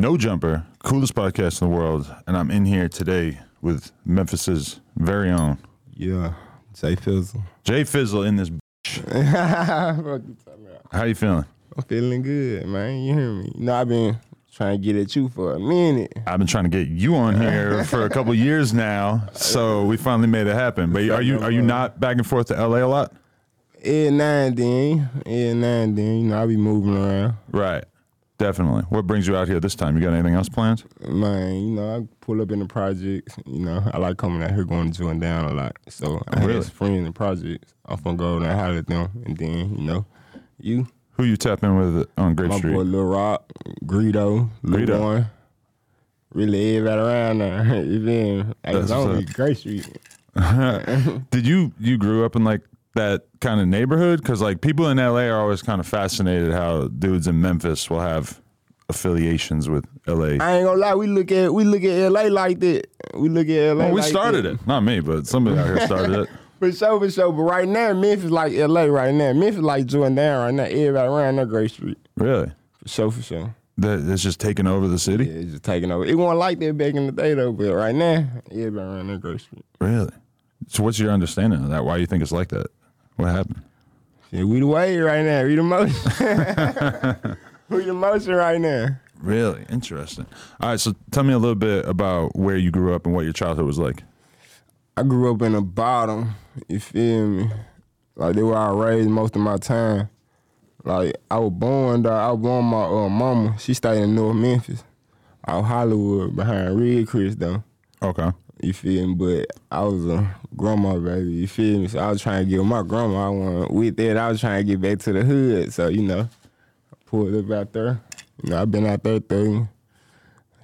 No Jumper, coolest podcast in the world, and I'm in here today with Memphis's very own Yeah, Jay Fizzle. Jay Fizzle in this. I'm How you feeling? I'm feeling good, man. You hear me? You know, I've been trying to get at you for a minute. I've been trying to get you on here for a couple years now, so we finally made it happen. But are you are you not back and forth to LA a lot? Yeah, nine then. Yeah, nine then. You know, I be moving around. Right, definitely. What brings you out here this time? You got anything else planned? Man, you know, I pull up in the projects. You know, I like coming out here going to Jordan Down a lot. So I really? some friends in the projects. I'm gonna go and holler at them. And then, you know, you, Who you tap in with on Grape my Street? My boy Lil Rock, Greedo, Lil Greedo. Warren. Really everybody around there. me? Hey, it's only. Grape Street. Did you you grew up in like that kind of neighborhood? Because like people in LA are always kind of fascinated how dudes in Memphis will have affiliations with LA. I ain't gonna lie, we look at we look at LA like that. We look at LA. Well, we like started that. it, not me, but somebody out here started it. For sure, for sure. But right now, Memphis is like LA right now. Memphis is like Jordan down right now. Everybody around that Grape Street. Really, For sure, for sure. that it's just taking over the city. Yeah, it's just taking over. It wasn't like that back in the day though, but right now, everybody around that Grape Street. Really. So what's your understanding of that? Why you think it's like that? What happened? Yeah, we the way right now. We the motion. we the motion right now. Really interesting. All right, so tell me a little bit about where you grew up and what your childhood was like. I grew up in the bottom. You feel me? Like they were I raised most of my time. Like I was born, dog. I was born my uh, mama. She stayed in North Memphis, out of Hollywood behind Red Chris though. Okay. You feel me? But I was a grandma baby. You feel me? So I was trying to get my grandma. I want with that. I was trying to get back to the hood. So you know, I pulled up out there. You know, I've been out there through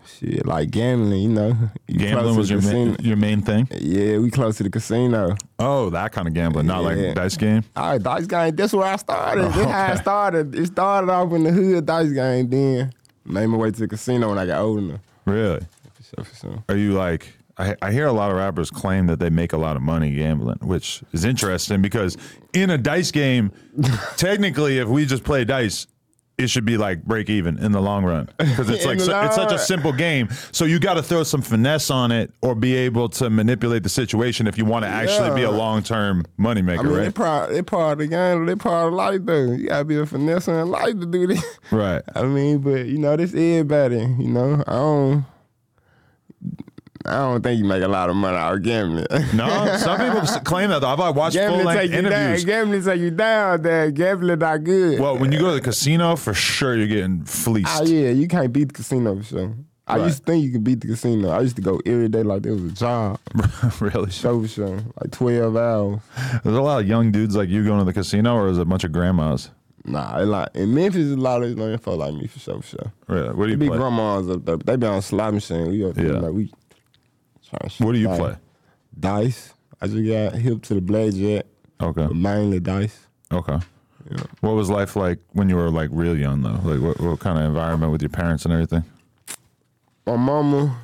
shit like gambling. You know, You Gambling was your main, your main thing. Yeah, we close to the casino. Oh, that kind of gambling, not Yeah. like dice game. All right, dice game. That's where I started. That's how I started. It started off in the hood dice game. Then made my way to the casino when I got old enough. Really? For sure, for sure. Are you like? I, I hear a lot of rappers claim that they make a lot of money gambling, which is interesting because in a dice game, technically, if we just play dice, it should be like break even in the long run because it's like it's such a simple game. So you got to throw some finesse on it or be able to manipulate the situation if you want to actually be a long term moneymaker, I mean, right? they part, they part of the game. They part of life, though. You gotta be a finesse in life to do this. right. I mean, but you know, this everybody. You know, I don't. I don't think you make a lot of money out of gambling. No, some people claim that. though. I've watched full gambling length take you down. interviews. Gambling take you down. There, gambling not good. Well, when you go to the casino, for sure you're getting fleeced. Ah, yeah, you can't beat the casino for sure. I Right. used to think you could beat the casino. I used to go every day like it was a job. really? Show for sure. Like 12 hours. There's a lot of young dudes like you going to the casino, or is it a bunch of grandmas? Nah, it like in Memphis, a lot of young folk like me for sure, for sure. Really? What do you Big play? grandmas up there, they be on slot machine. We up there, Yeah. like we What do you like, play? Dice. I just got hip to the blade yet. Okay. mainly dice. Okay. What was life like when you were like real young though? Like what, what kind of environment with your parents and everything? My mama,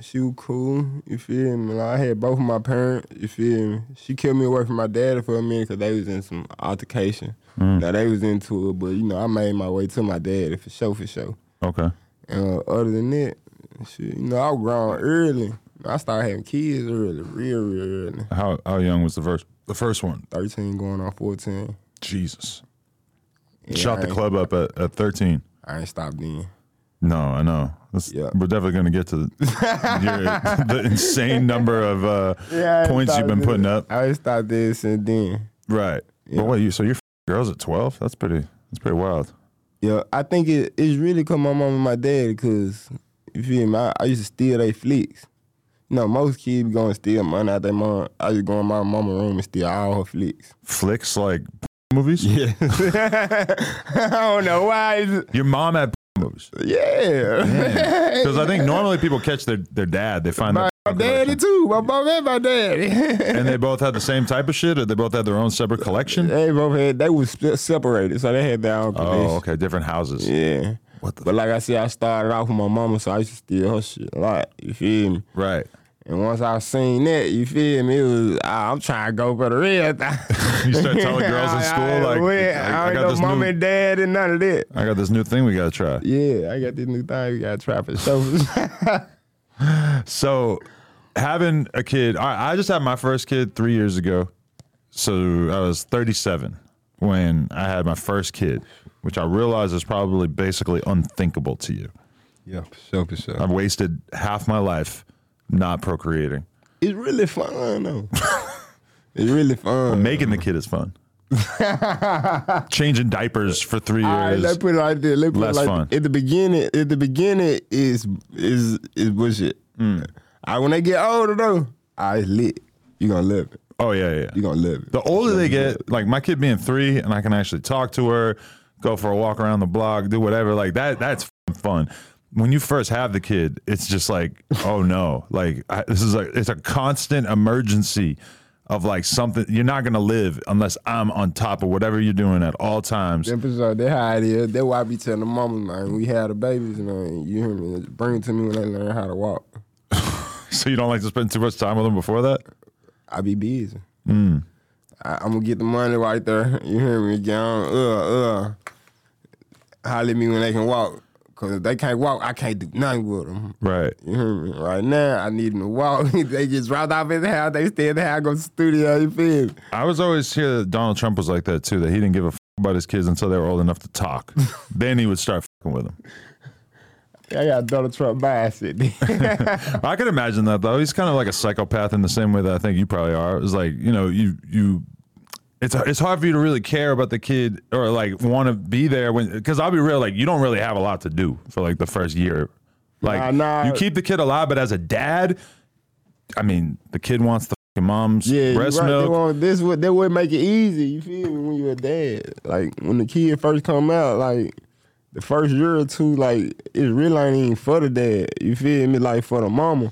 she was cool. You feel me? Like, I had both of my parents. You feel me? She kept me away from my dad for a minute because they was in some altercation. Mm. Now they was into it, but you know I made my way to my dad for sure, for sure. Okay. And uh, other than that, shit, you know I was grown early. I started having kids early, real, real early. How how young was the first the first one? Thirteen going on fourteen. Jesus. Yeah, Shot the club up at, at 13. I ain't stopped then. No, I know. Yeah. We're definitely going to get to your, the insane number of uh, Yeah, points you've been then. putting up. I ain't stopped this and then. Right. Yeah. But wait, you so you're f- girls at 12? That's pretty that's pretty wild. Yeah, I think it, it's really cause my mom and my dad, cause you feel me, I, I used to steal their flicks. Know, most kids going to steal money out their mom. I just go in my mama room and steal all her flicks. Flicks like movies? Yeah. I don't know why. It's, Your mom had movies. yeah. Because I think normally people catch their, their dad. They find my, their my daddy too. My mom and my daddy. and they both had the same type of shit, or they both had their own separate collection. they both had, they was separated, so they had their own oh, collection. Oh, okay, different houses. Yeah. What the But like I said, I started off with my mama, so I used to steal her shit a lot. You feel me? Right. And once I seen that, you feel me? It was ah, I'm trying to go for the real thing. You start telling girls in school, I, like, went, I- I, I got no this mom new- and dad and none of that. I got this new thing we gotta try. Yeah, I got this new thing. We got to try for sure. So having a kid, I, I just had my first kid three years ago. So I was 37 when I had my first kid, which I realize is probably basically unthinkable to you. yeah, so for sure. I've wasted half my life not procreating. It's really fun though. it's really fun. Making the kid is fun. Changing diapers for three All right, years. let's put it like this. Let's put less like fun. At the beginning, at the beginning is is is bullshit. Mm. I when they get older though, I lit. You gonna love it. oh yeah, yeah. You gonna love it. The older they get, like my kid being three, and I can actually talk to her, go for a walk around the block, do whatever. Like that, that's fun. When you first have the kid, it's just like, oh no, like I, this is like it's a constant emergency of like something you're not gonna live unless I'm on top of whatever you're doing at all times. That's for sure. That's how it is. That's why I be telling the mama, man, we had the babies, man. You hear me? Bring it to me when they learn how to walk. So you don't like to spend too much time with them before that. I be busy. Hmm. I, I'm gonna get the money right there. You hear me? Get on, uh, uh. Holler at me when they can walk. Cause if they can't walk, I can't do nothing with them. Right. You hear me? Right now, I need them to walk. they just dropped off the house. They stay in the house, go to the studio. You feel me? I was always hear that Donald Trump was like that too. That he didn't give a f- about his kids until they were old enough to talk. then he would start fucking with them. I got Donald Trump mindset. I can imagine that though. He's kind of like a psychopath in the same way that I think you probably are. It's like you know you you. It's it's hard for you to really care about the kid or like want to be there when because I'll be real like you don't really have a lot to do for like the first year. Like Nah, nah. you keep the kid alive, but as a dad, I mean the kid wants the fucking mom's yeah, breast right. They milk. want, this would that would make it easy. You feel me? When you're a dad, like when the kid first come out, like the first year or two, like it really ain't even for the dad. You feel me? Like for the mama.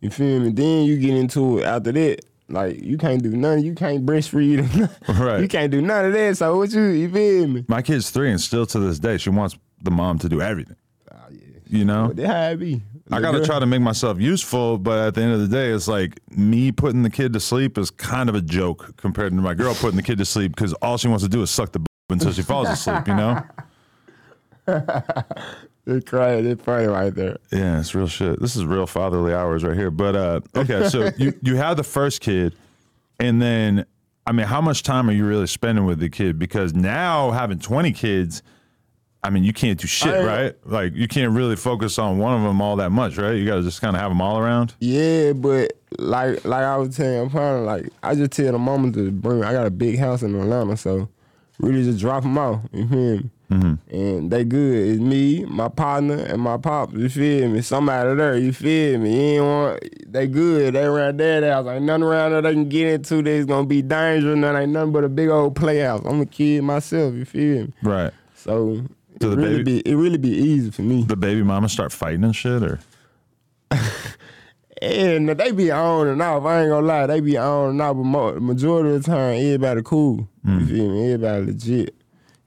You feel me? Then you get into it after that. Like you can't do nothing. You can't breastfeed. Right. You can't do none of that. So what you? You feel me? My kid's three and still to this day she wants the mom to do everything. Oh yeah. You know. That how it be. I gotta try to make myself useful, but at the end of the day, it's like me putting the kid to sleep is kind of a joke compared to my girl putting the kid to sleep because all she wants to do is suck the b- until she falls asleep. You know? It's They're crying right there. Yeah, it's real shit. This is real fatherly hours right here. But uh, okay, so you you have the first kid, and then I mean, how much time are you really spending with the kid? Because now having twenty kids. I mean, you can't do shit, I- right? Like, you can't really focus on one of them all that much, right? You got to just kind of have them all around. Yeah, but like like I was telling partner, like I just tell the mama to bring. I got a big house in Atlanta, so really just drop them off. You feel me? And they good. It's me, my partner, and my pops. You feel me? Somebody there. You feel me? You want. They good. They around that house. Ain't nothing around there they can get into. There's gonna be danger. Nothing ain't nothing but a big old playhouse. I'm a kid myself. You feel me? Right. So. It So the really baby- be it really be easy for me. The baby mama start fighting and shit, or And they be on and off. I ain't gonna lie, they be on and off. But majority of the time, everybody cool. Mm. You feel me? Everybody legit.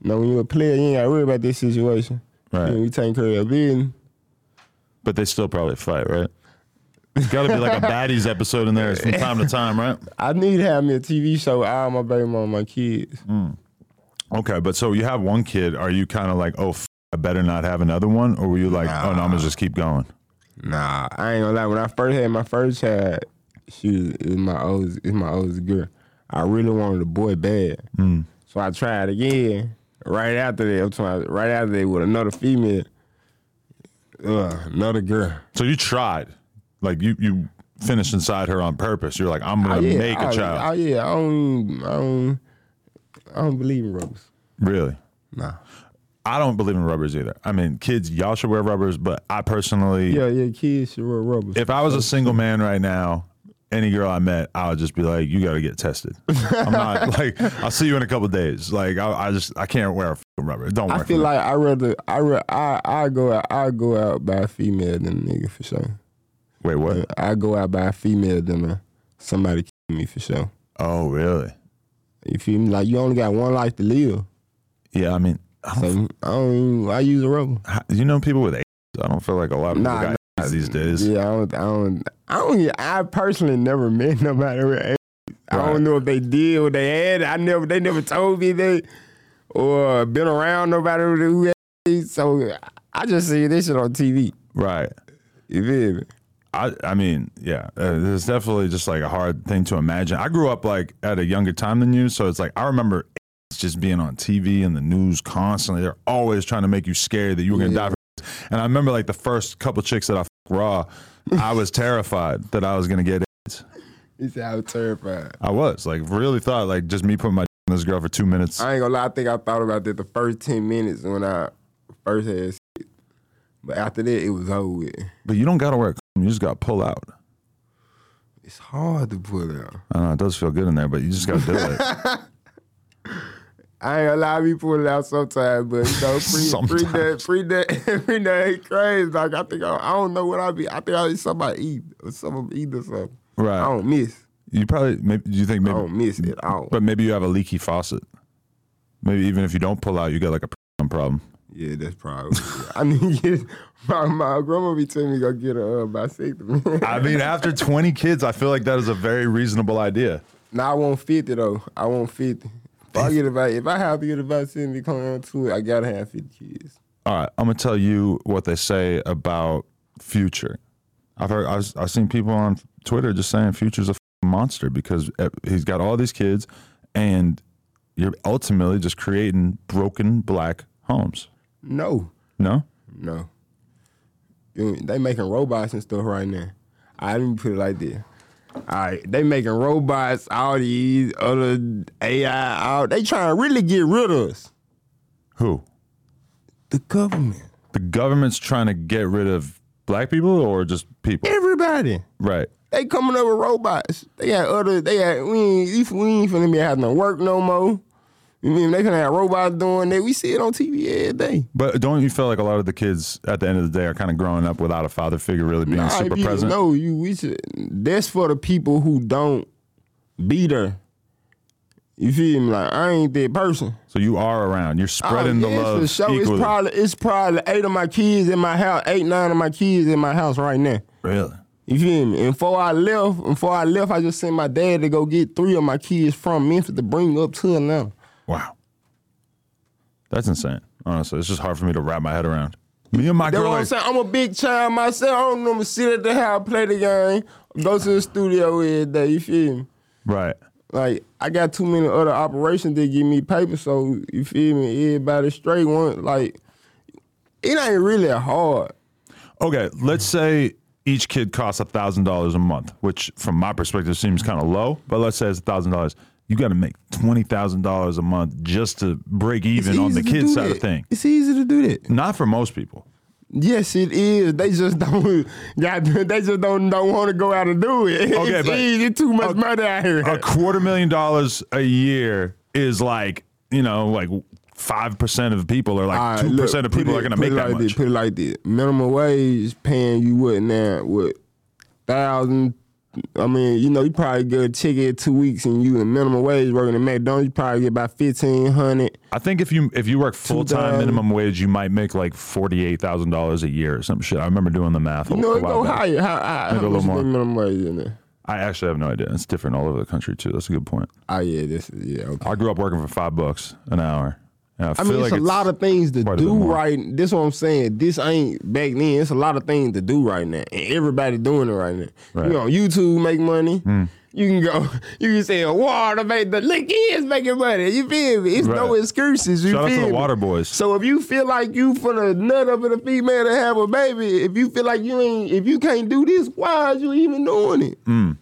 Know, when you a player, you ain't gotta worry about this situation. Right. You, know, you taking care of your business. but they still probably fight, right? It's got to be like a baddies episode in there from time to time, right? I need to have me a TV show with all my baby mama, my kids. Hmm. Okay, but so you have one kid. Are you kind of like, oh, f- I better not have another one, or were you like, oh no, I'm gonna just keep going? Nah, I ain't gonna lie. When I first had my first child, she was, was my oldest. It's my oldest girl. I really wanted a boy bad, hmm. so I tried again. Right after that, I'm talking right after that with another female. Uh, another girl. So you tried, like you you finished inside her on purpose. You're like, I'm gonna make a I, child. Oh yeah, I don't, I don't, I don't believe in rubbers. really? Nah. I don't believe in rubbers either. I mean, kids, y'all should wear rubbers, but I personally, Yeah, yeah, kids should wear rubbers. if I was a single man right now, any girl I met, I would just be like, you got to get tested. I'm not like, I'll see you in a couple days. Like, I, I just, I can't wear a rubber. It don't worry. I feel like I rather, I I, I go out, I go out by a female than a nigga for sure. Wait, what? I go out by a female than a, somebody kill me for sure. Oh, really? You feel me? Like you only got one life to live. Yeah, I mean, I don't, So I don't. Even, I use a rubber. how- you know people with AIDS? I don't feel like a lot of people Nah, these days. Yeah, I don't, I don't, I don't. I personally never met nobody with AIDS. I don't know if they did or they had. I never, they never told me they or been around nobody who had AIDS. So I just see this shit on TV. Right. You feel me? I, I mean, yeah, uh, it's definitely just like a hard thing to imagine. I grew up like at a younger time than you, so it's like I remember it's just being on TV and the news constantly. They're always trying to make you scared that you were gonna die. From. And I remember like the first couple chicks that I raw, I was terrified that I was gonna get AIDS. He said I was terrified. I was like really thought like just me putting my on this girl for two minutes. I ain't gonna lie. I think I thought about that the first ten minutes when I first had sex. But after that, it was over with. But you don't gotta wear a you just gotta pull out. It's hard to pull out. I don't know, it does feel good in there, but you just gotta do it. I ain't gonna lie, me pull it out sometimes, but you know, free, free that, free that, free that ain't crazy. Like I think I, I don't know what I be. I think I somebody eat or some eat or something. Right. I don't miss. You probably maybe do you think maybe I don't miss it all. But maybe you have a leaky faucet. Maybe even if you don't pull out, you get like a problem. yeah, that's probably. I get my, my grandma be telling me go get a uh, vasectomy. I mean, after 20 kids, I feel like that is a very reasonable idea. Now I want fifty though. I want fifty. If I get about if I have to get a vasectomy come down to it, I gotta have fifty kids. All right, I'm gonna tell you what they say about Future. I've heard, I've, I've seen people on Twitter just saying Future's a monster because he's got all these kids, and you're ultimately just creating broken black homes. No. No, No. They making robots and stuff right now. I didn't put it like that. All right, they making robots, all these other AI, all they trying to really get rid of us. who? The government, The government's trying to get rid of black people or just people? everybody. Right. They coming up with robots. They got other. They got we ain't we ain't finna be having to work no more. You mean they can have robots doing that? We see it on TV every day. But don't you feel like a lot of the kids at the end of the day are kind of growing up without a father figure really being Nah, super you, present? No, you we should. That's for the people who don't be there. You feel me? Like I ain't that person. So you are around. You're oh, spreading Oh, the yes, love for sure. It's equally. probably it's probably eight of my kids in my house, eight nine of my kids in my house right now. really? You feel me? And before I left, before I left, I just sent my dad to go get three of my kids from Memphis to bring up to Atlanta. Wow. That's insane. Honestly, it's just hard for me to wrap my head around. Me and my That's girl. what I'm saying. I'm a big child myself. I don't normally sit at the house, play the game, go to the studio every day. You feel me? right. Like I got too many other operations that give me paper, so you feel me? Everybody straight one like it ain't really hard. Okay. Let's say each kid costs a thousand dollars a month, which from my perspective seems kind of low. But let's say it's a thousand dollars. You got to make twenty thousand dollars a month just to break even on the kid side that. of thing. It's easy to do that. Not for most people. Yes, it is. They just don't. God, they just don't don't want to go out and do it. Okay, it's but- easy. Too much money out here. a quarter million dollars a year is like you know like five percent of people or All like two look, percent of people it- are going to make that like much. This, put it like this: minimum wage paying you what now? What thousand? I mean, you know, you probably get a ticket two weeks and you in minimum wage working at McDonald's. You probably get about fifteen hundred. I think if you if you work full time minimum wage, you might make like forty eight thousand dollars a year or some shit. I remember doing the math. A, You know, a it while go back. higher. How, how, Maybe a little more. minimum wage in there? I actually have no idea. It's different all over the country too. That's a good point. Oh yeah, this yeah. Okay. I grew up working for five bucks an hour. I, I feel mean, it's like a lot of things to quite a bit do right. This what I'm saying. This ain't back then. It's a lot of things to do right now, and everybody doing it right now. Right. You on YouTube make money. Hmm. You can go. You can say water make the look is making money. You feel me? It's no excuses. You Shout out to feel the? Water Boys. So if you feel like you for the nut up in a female to have a baby, if you feel like you ain't, if you can't do this, why are you even doing it? That's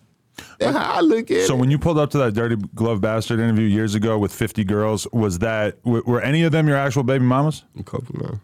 how I look at. So it. when you pulled up to that Dirty Glove Bastard interview years ago with 50 girls, was that w- were any of them your actual baby mamas? A couple now.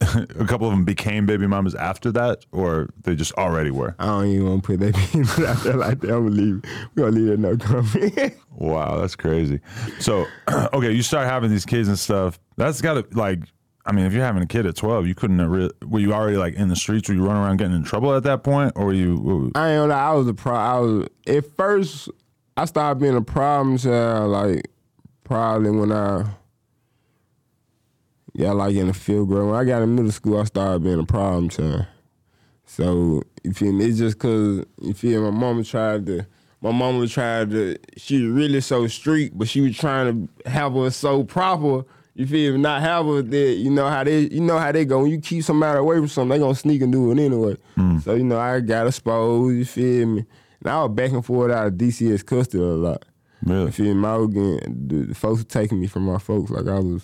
A couple of them became baby mamas after that, or they just already were. I don't even want to put that people out there like that. I'm gonna leave. We gonna leave that no comment. Wow, that's crazy. So, okay, you start having these kids and stuff. That's got to like. I mean, if you're having a kid at 12, you couldn't have really. Were you already like in the streets? Were you running around getting in trouble at that point, or you? I gonna I was a pro. I was at first. I started being a problem child, like probably when I got like in the field grade. When I got in middle school, I started being a problem child. So you feel me? It's just cause you feel my mama tried to. My mama tried to. She was really so street, but she was trying to have us so proper. You feel me? Not have us that you know how they. You know how they go. When you keep somebody away from something, they gonna sneak and do it anyway. Mm. So you know I got exposed. You feel me? And I was back and forth out of DCS custody a lot. Really? You feel me? I was getting the, the folks were taking me from my folks. Like I was,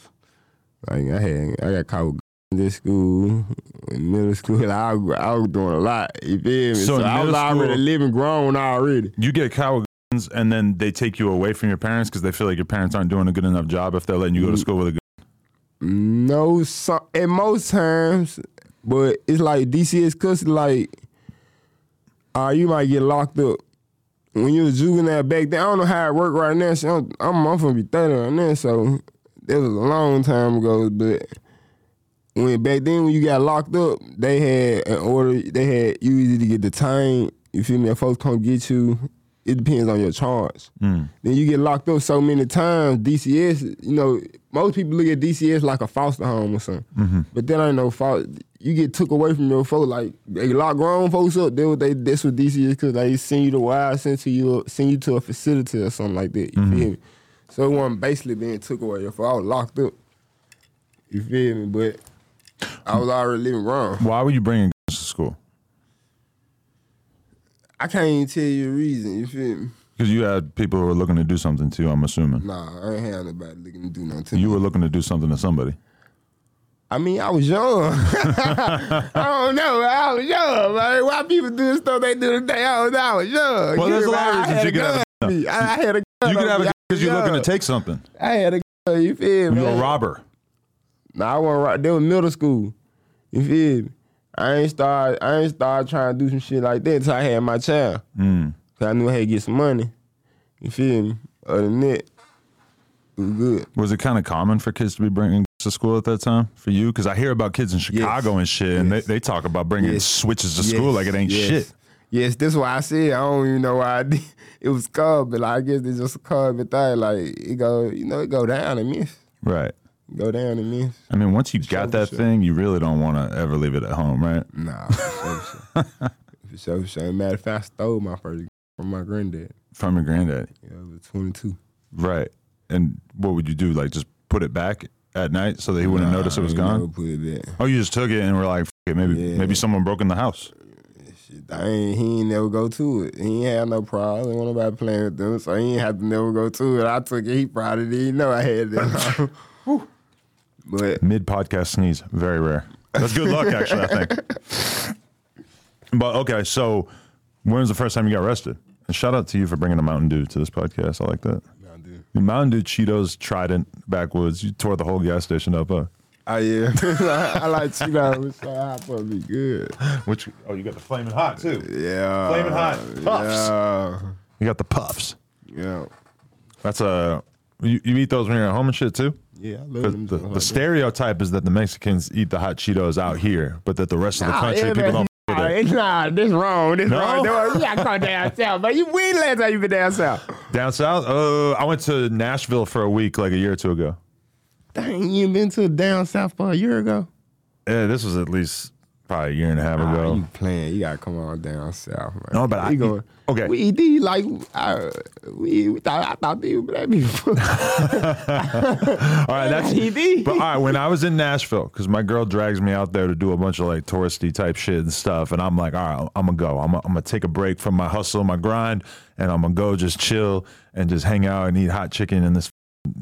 like I had, I got caught with in this school, in middle school. I, was- I was doing a lot. You feel me? So So, I was already school- living grown already. You get cow with guns, and then they take you away from your parents because they feel like your parents aren't doing a good enough job if they're letting you go to mm. school with a gun. No, so, at most times, but it's like DCS custody. Like, uh, you might get locked up. When you was juvenile back then, I don't know how it worked right now. So I'm, I'm, I'm gonna be 30 right now, so that was a long time ago. But when back then, when you got locked up, they had an order. They had you either to get detained. You feel me? If folks come get you, it depends on your charge. Then you get locked up so many times. DCS, you know, most people look at DCS like a foster home or something. But that ain't no fault. You get took away from your folks. Like they lock grown folks up. They what they that's what DCS because they send you to wild, send to you send you to a facility or something like that. You mm-hmm. feel me? So it wasn't basically being took away. If I was locked up, you feel me? But I was already living wrong. Why were you bringing guns to school? I can't even tell you the reason. You feel me? Because you had people who were looking to do something to you, I'm assuming. Nah, I ain't had nobody looking to do nothing to me. You were looking to do something to somebody. I mean, I was young. I don't know. I was young, man. Why people do the stuff they do today? I was, I was young. Well, there's a lot of reasons you could have gun a me. I, had a gun You could have a a I because you're looking to take something. I had a gun. You feel me? You're a robber. Nah, I wasn't. They was middle school. You feel me? I ain't start. I ain't start trying to do some shit like that until I had my child. Mm. Cause I knew I had to get some money. You feel me? Other than that, it was good. Was it kind of common for kids to be bringing to school at that time for you? Because I hear about kids in Chicago and shit, and they, Yes. they talk about bringing Yes. switches to school Yes, like it ain't yes. shit. Yes, that's why I said I don't even know why I did. It was called, but like, I guess it's just a carbon thing. Like it go, you know, it go down and Memphis. Right. Go down in Memphis. I mean, once you got that thing, you really don't want to ever leave it at home, right? Nah, for sure, for sure. For sure, for sure. Matter of fact, I stole my first from my granddad. From your granddad? Yeah, I was 22. Right. And what would you do? Like just put it back at night so that he wouldn't Nah, notice it was gone? Put it back. Oh, you just took it and were like, F- it, maybe Yeah. maybe someone broke in the house. Shit, I ain't, he ain't never go to it. He ain't had no problem. Ain't want nobody playing with them, so he ain't have to never go to it. I took it. He probably didn't know I had it. but Mid podcast sneeze, very rare. That's good luck, actually. I think. But okay, so when was the first time you got arrested? And shout out to you for bringing a Mountain Dew to this podcast. I like that. Mountain Dew. The Mountain Dew, Cheetos, Trident, backwoods. You tore the whole gas station up, huh? Oh yeah, I like Cheetos. So hot for me good. Which oh, you got the flaming hot too. Yeah. Flaming hot. Puffs. Yeah. You got the puffs. Yeah. That's a you, you eat those when you're at home and shit too. Yeah, I love The, them. the, the like stereotype is that the Mexicans eat the hot Cheetos out here, but that the rest of the Nah, country people don't. Nah, it. it's nah, this wrong. This No? wrong. No, you gotta down south, but you when last time you been down south? Down south, uh, I went to Nashville for a week like a year or two ago. Dang, you been to down south for a year ago. Yeah, this was at least probably a year and a half ago. you playing? You gotta come on down south, man. No, but I- we going. okay. we eat these like I, we, we thought I thought these were black people. all right, that's. ED. But all right, when I was in Nashville, because my girl drags me out there to do a bunch of like touristy type shit and stuff, and I'm like, all right, I'm gonna go. I'm gonna, I'm gonna take a break from my hustle, my grind, and I'm gonna go just chill and just hang out and eat hot chicken in this,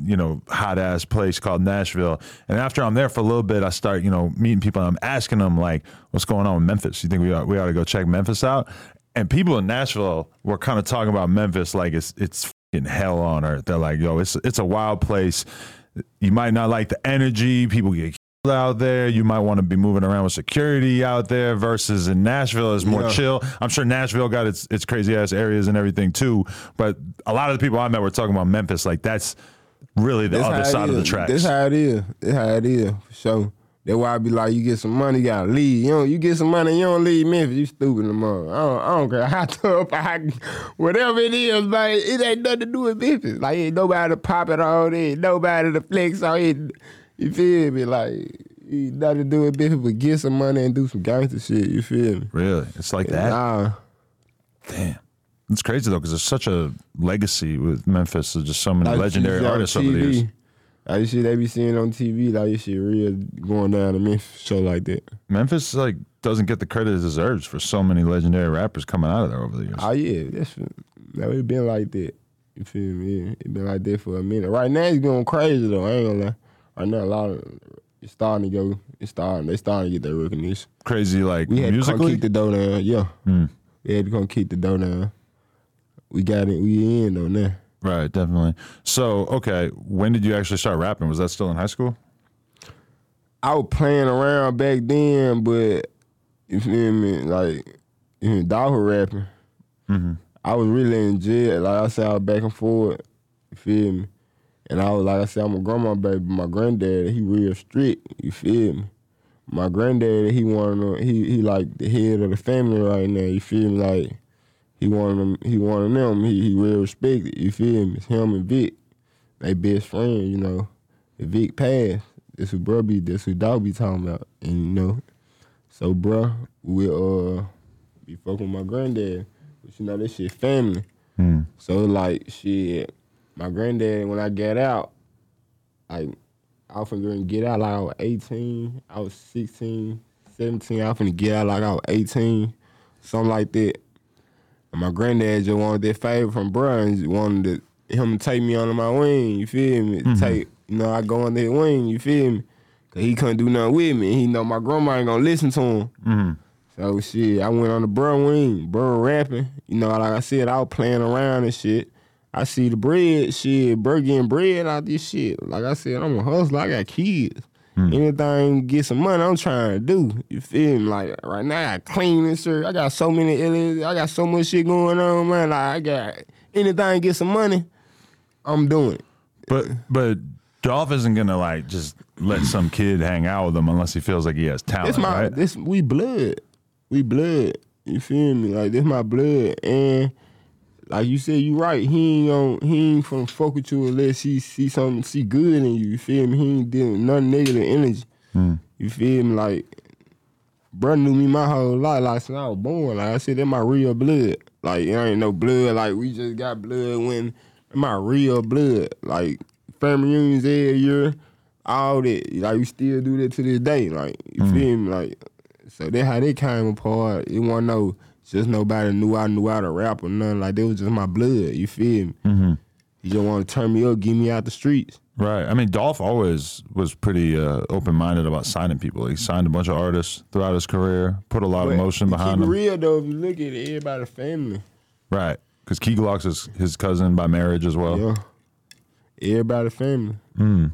you know, hot ass place called Nashville. And after I'm there for a little bit, I start, you know, meeting people. and I'm asking them like, what's going on in Memphis? You think we ought, we ought to go check Memphis out? And people in Nashville were kind of talking about Memphis like it's it's fucking hell on earth. They're like, yo, it's it's a wild place. You might not like the energy. People get killed out there. You might want to be moving around with security out there versus in Nashville is more Yeah. chill. I'm sure Nashville got its its crazy ass areas and everything too. But a lot of the people I met were talking about Memphis. Like that's really the That's other how it side of the is. tracks. That's how it is. That's how it is. For sure. That's why I be like, you get some money, you gotta leave. You know, you get some money, you don't leave Memphis, you stupid no more. I don't, I don't care how tough, I, whatever it is, man, it ain't nothing to do with Memphis. Like, ain't nobody to pop it on, ain't nobody to flex on it. You feel me? Like, You got to do with bitch, but get some money and do some gangster shit. You feel me? Really? It's like that? Nah. Damn. It's crazy though, because there's such a legacy with Memphis. There's just so many Like legendary artists over the years. TV. Like this shit they be seeing on TV, like this shit real going down to Memphis show like that. Memphis like doesn't get the credit it deserves for so many legendary rappers coming out of there over the years. Oh yeah, that's that it been like that. You feel me? Yeah, it been like that for a minute. Right now it's going crazy though. I ain't gonna lie. Right now a lot of it's starting to go. It's starting. They starting to get their recognition. Crazy like We had to come keep the dough down. Yeah, Hmm. we had to come keep the dough down. We got it. We in though now. Right, definitely. So, okay, when did you actually start rapping? Was that still in high school? I was playing around back then, but you feel me? Like, you know, dog rapping. Mm-hmm. I was really in jail. Like I said, I was back and forth. You feel me? And I was like I said, I'm a grandma baby. My granddad, he real strict. You feel me? My granddad, he them, he he like the head of the family right now. You feel me? Like he of them. He of them. He he real respected. You feel me? It's him and Vic. They best friend. You know. If Vic passed, that's who bro be. That's who dog be talking about. And you know, so bro, we uh be fucking with my granddad. But you know, this shit family. Hmm. So like shit, my granddad when I got out, like I was finna get out like I was 18, I was 16, 17, I was finna get out like I was 18, something like that. And my granddad just wanted that favor from bruh and just wanted to, him to take me under my wing, you feel me? Take, you know, I go under his wing, you feel me? Cause he couldn't do nothing with me. He know my grandma ain't gonna listen to him. Mm-hmm. So shit, I went on the bro wing, bro rapping. You know, like I said, I was playing around and shit. I see the bread, shit, bro getting bread out this shit. Like I said, I'm a hustler. I got kids. Mm. Anything get some money, I'm trying to do. You feel me? Like right now, I clean this shit. I got so many, LLCs, I got so much shit going on, man. Like I got anything get some money, I'm doing it. But but Dolph isn't gonna like just let some kid hang out with him unless he feels like he has talent, This my right? this we blood. We blood. You feel me? Like this my blood. And like you said, you right. He ain't on he ain't from fuck with you unless he see something see good in you. You feel me? He ain't dealing nothing negative energy. Hmm. You feel me? Like bro knew me my whole life. Like since I was born. Like I said, that my real blood. Like it ain't no blood. Like we just got blood when my real blood. Like family reunions every year. All that. Like we still do that to this day. Like you hmm. feel me? Like so that how they came apart. It wasn't no just nobody knew I knew how to rap or nothing. Like that was just my blood. You feel me? Mm-hmm. You just want to turn me up, get me out the streets. Right. I mean, Dolph always was pretty uh, open minded about signing people. He signed a bunch of artists throughout his career, put a lot of But motion behind keep it them. real though, if you look at it, everybody family. Right. Because Key Glocks is his cousin by marriage as well. Yeah. Everybody family. You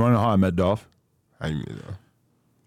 want to know how I met Dolph? I mean, uh,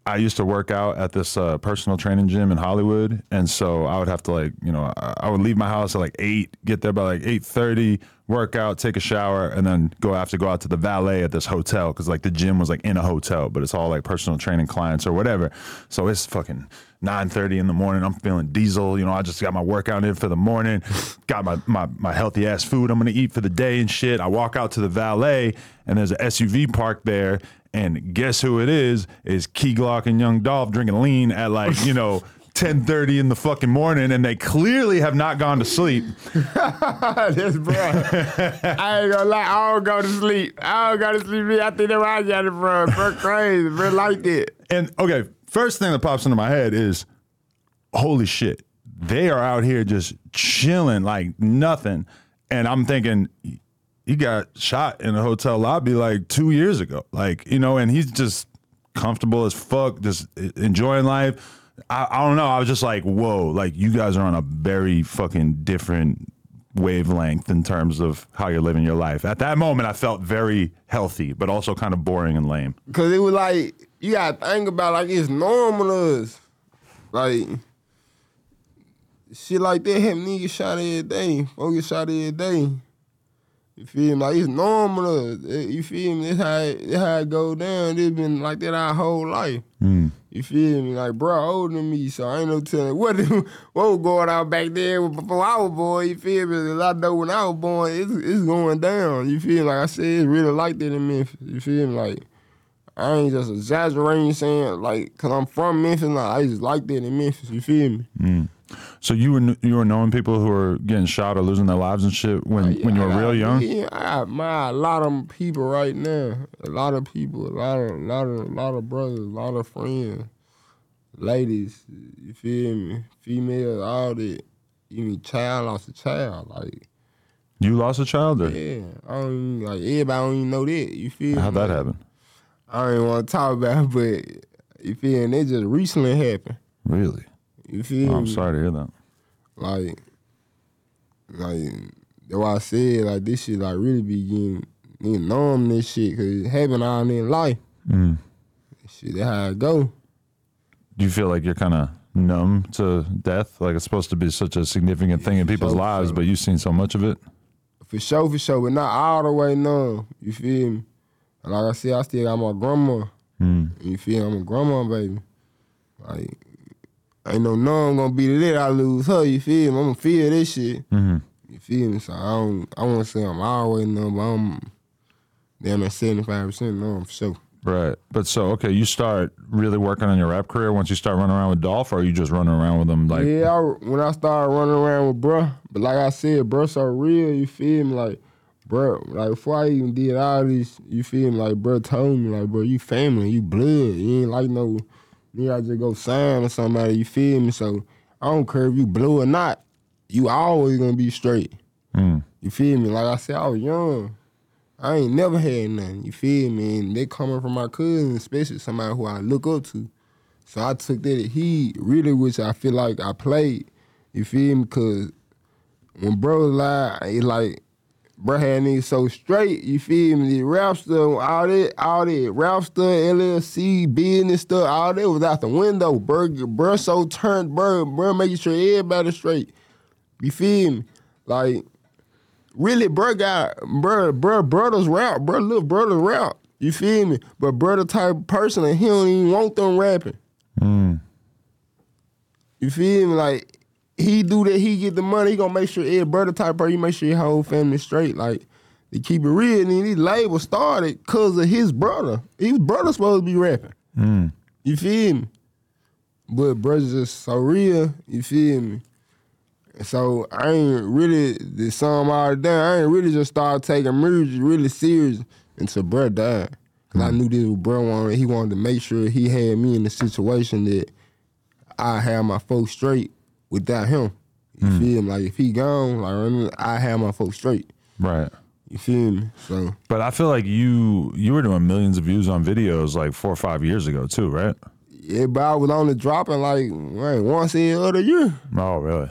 I used to work out at this uh, personal training gym in Hollywood, and so I would have to like, you know, I, I would leave my house at like eight, get there by like eight thirty, work out, take a shower, and then go have to go out to the valet at this hotel because like the gym was like in a hotel, but it's all like personal training clients or whatever. So it's fucking nine thirty in the morning. I'm feeling diesel. You know, I just got my workout in for the morning, got my my my healthy ass food I'm gonna eat for the day and shit. I walk out to the valet, and there's an SUV parked there. And guess who it is? Is Key Glock and Young Dolph drinking lean at like, you know, 10:30 in the fucking morning and they clearly have not gone to sleep. That's bro. I ain't gonna lie, I don't go to sleep. I don't go to sleep. I think I got it from. Bro, crazy. Bro, like that. And okay, first thing that pops into my head is holy shit. They are out here just chilling like nothing. And I'm thinking he got shot in a hotel lobby like 2 years ago. Like, you know, and he's just comfortable as fuck, just enjoying life. I, I don't know. I was just like, whoa, like you guys are on a very fucking different wavelength in terms of how you're living your life. At that moment, I felt very healthy, but also kind of boring and lame. Cause it was like, you gotta think about like it's normal to us. Like, shit like that happen, nigga get shot every day. Folks get shot every day. You feel me? Like it's normal to us. Eh, You feel me? That's how it, that's how it go down. It's been like that our whole life. You feel me? Like, bro, older than me, so I ain't no telling what what was going on back there before I was born. You feel me? 'Cause I know when I was born, it's, it's going down. You feel me? Like I said, it's really like that in Memphis. You feel me? Like, I ain't just exaggerating saying like, cause I'm from Memphis. Like, I just like that in Memphis. You feel me? Mm. So you were you were knowing people who were getting shot or losing their lives and shit when oh, when you were I- real young. Yeah, I admire a lot of people right now. A lot of people, a lot of, lot of, lot of brothers, a lot of friends, ladies. You feel me? Females, all that. Even child lost a child. Like, You lost a child, or yeah, I don't even, like everybody don't even know that. You feel how'd that Like, happen? I don't even want to talk about, it, but you feel me? It just recently happened. Really? You feel Oh, I'm me? sorry to hear that. like, like that's why I said like this shit like really be getting numb this shit because it happened all in life. Mm. Shit, that's how it go. Do you feel like you're kind of numb to death? Like it's supposed to be such a significant thing in people's sure, lives, sure. but you've seen so much of it. For sure, for sure, but not all the way numb. You feel me? Like I said, I still got my grandma. Mm. You feel? I'm a grandma baby. Like ain't no numb gonna be the that I lose her. You feel me? I'm gonna feel this shit. hmm You feel me? So I don't. I want to say I'm always numb, but I'm damn at seventy five percent numb for sure. Right. But so okay, you start really working on your rap career once you start running around with Dolph, or are you just running around with him like? yeah, I, when I started running around with bruh, but like I said, bruh so real, you feel me? Like, bruh, like before I even did all this, you feel me? Like, bruh told me, like, bro, you family, you blood. You ain't like no, nigga, I just go sign or somebody, you feel me? So I don't care if you blue or not, you always gonna be straight. Mm. You feel me? Like I said, I was young. I ain't never had nothing. You feel me? And they coming from my cousin, especially somebody who I look up to. So I took that he really, which I feel like I played. You feel me? Cause when bro live, it like bro had niggas so straight. You feel me? The rap stuff, all that, all that rap stuff, LLC, business stuff, all that was out the window. Bro, bro so turned, bro, bro making sure everybody straight. You feel me? Like really, bro got bro, bro, brothers rap, bro, little brothers rap. You feel me? But brother type person, and he don't even want them rapping. Mm. You feel me? Like he do that, he get the money. He gonna make sure every brother type person, he make sure your whole family straight. Like to keep it real. And then these labels started cause of his brother. His brother supposed to be rapping. Mm. You feel me? But brother's just so real. You feel me? So I ain't really the song all done. I ain't really just started taking music really serious until bruh died. Cause I knew this was bruh wanted. He wanted to make sure he had me in the situation that I had my folks straight without him. You feel me? Like if he gone, like I have my folks straight. Right. You feel me? So But I feel like you you were doing millions of views on videos like four or five years ago too, right? yeah, but I was only dropping like right, once every other year. Oh, really?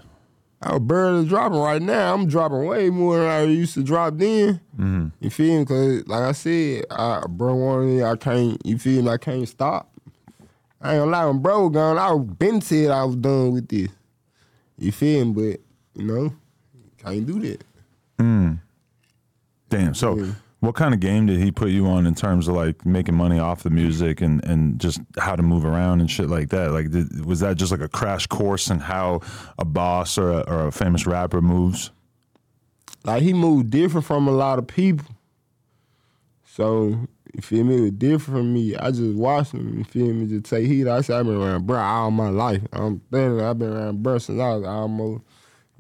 I was barely dropping right now. I'm dropping way more than I used to drop then. Mm-hmm. You feel me? Cause like I said, I bro one I can't. You feel me? I can't stop. I ain't gonna lie, when bro gone, I been said I was done with this. You feel me? But you know, can't do that. Hmm. Damn. So, Yeah. what kind of game did he put you on in terms of like making money off the music and and just how to move around and shit like that? Like, did, was that just like a crash course in how a boss or a, or a famous rapper moves? Like he moved different from a lot of people. So you feel me? It was different from me. I just watched him. You feel me? Just take heat. I said I've been around bro all my life. I'm thinking I've been around bro since I was almost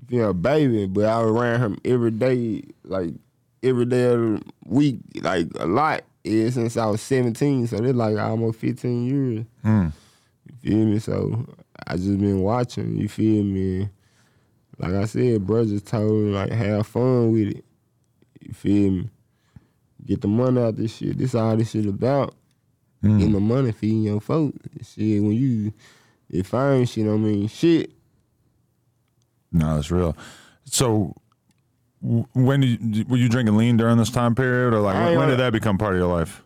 you a baby. But I was around him every day, like every day of the week, like a lot. Yeah, since I was 17, so that's like almost 15 years. Mm. You feel me? So I just been watching. You feel me? Like I said, bro just told me like have fun with it. You feel me? Get the money out this shit. This all this shit about. Mm. Getting the money, feeding your folks. Shit, when you if I ain't shit, I mean shit. No, that's real. So, w- when you, were you drinking lean during this time period, or like when, did that become part of your life?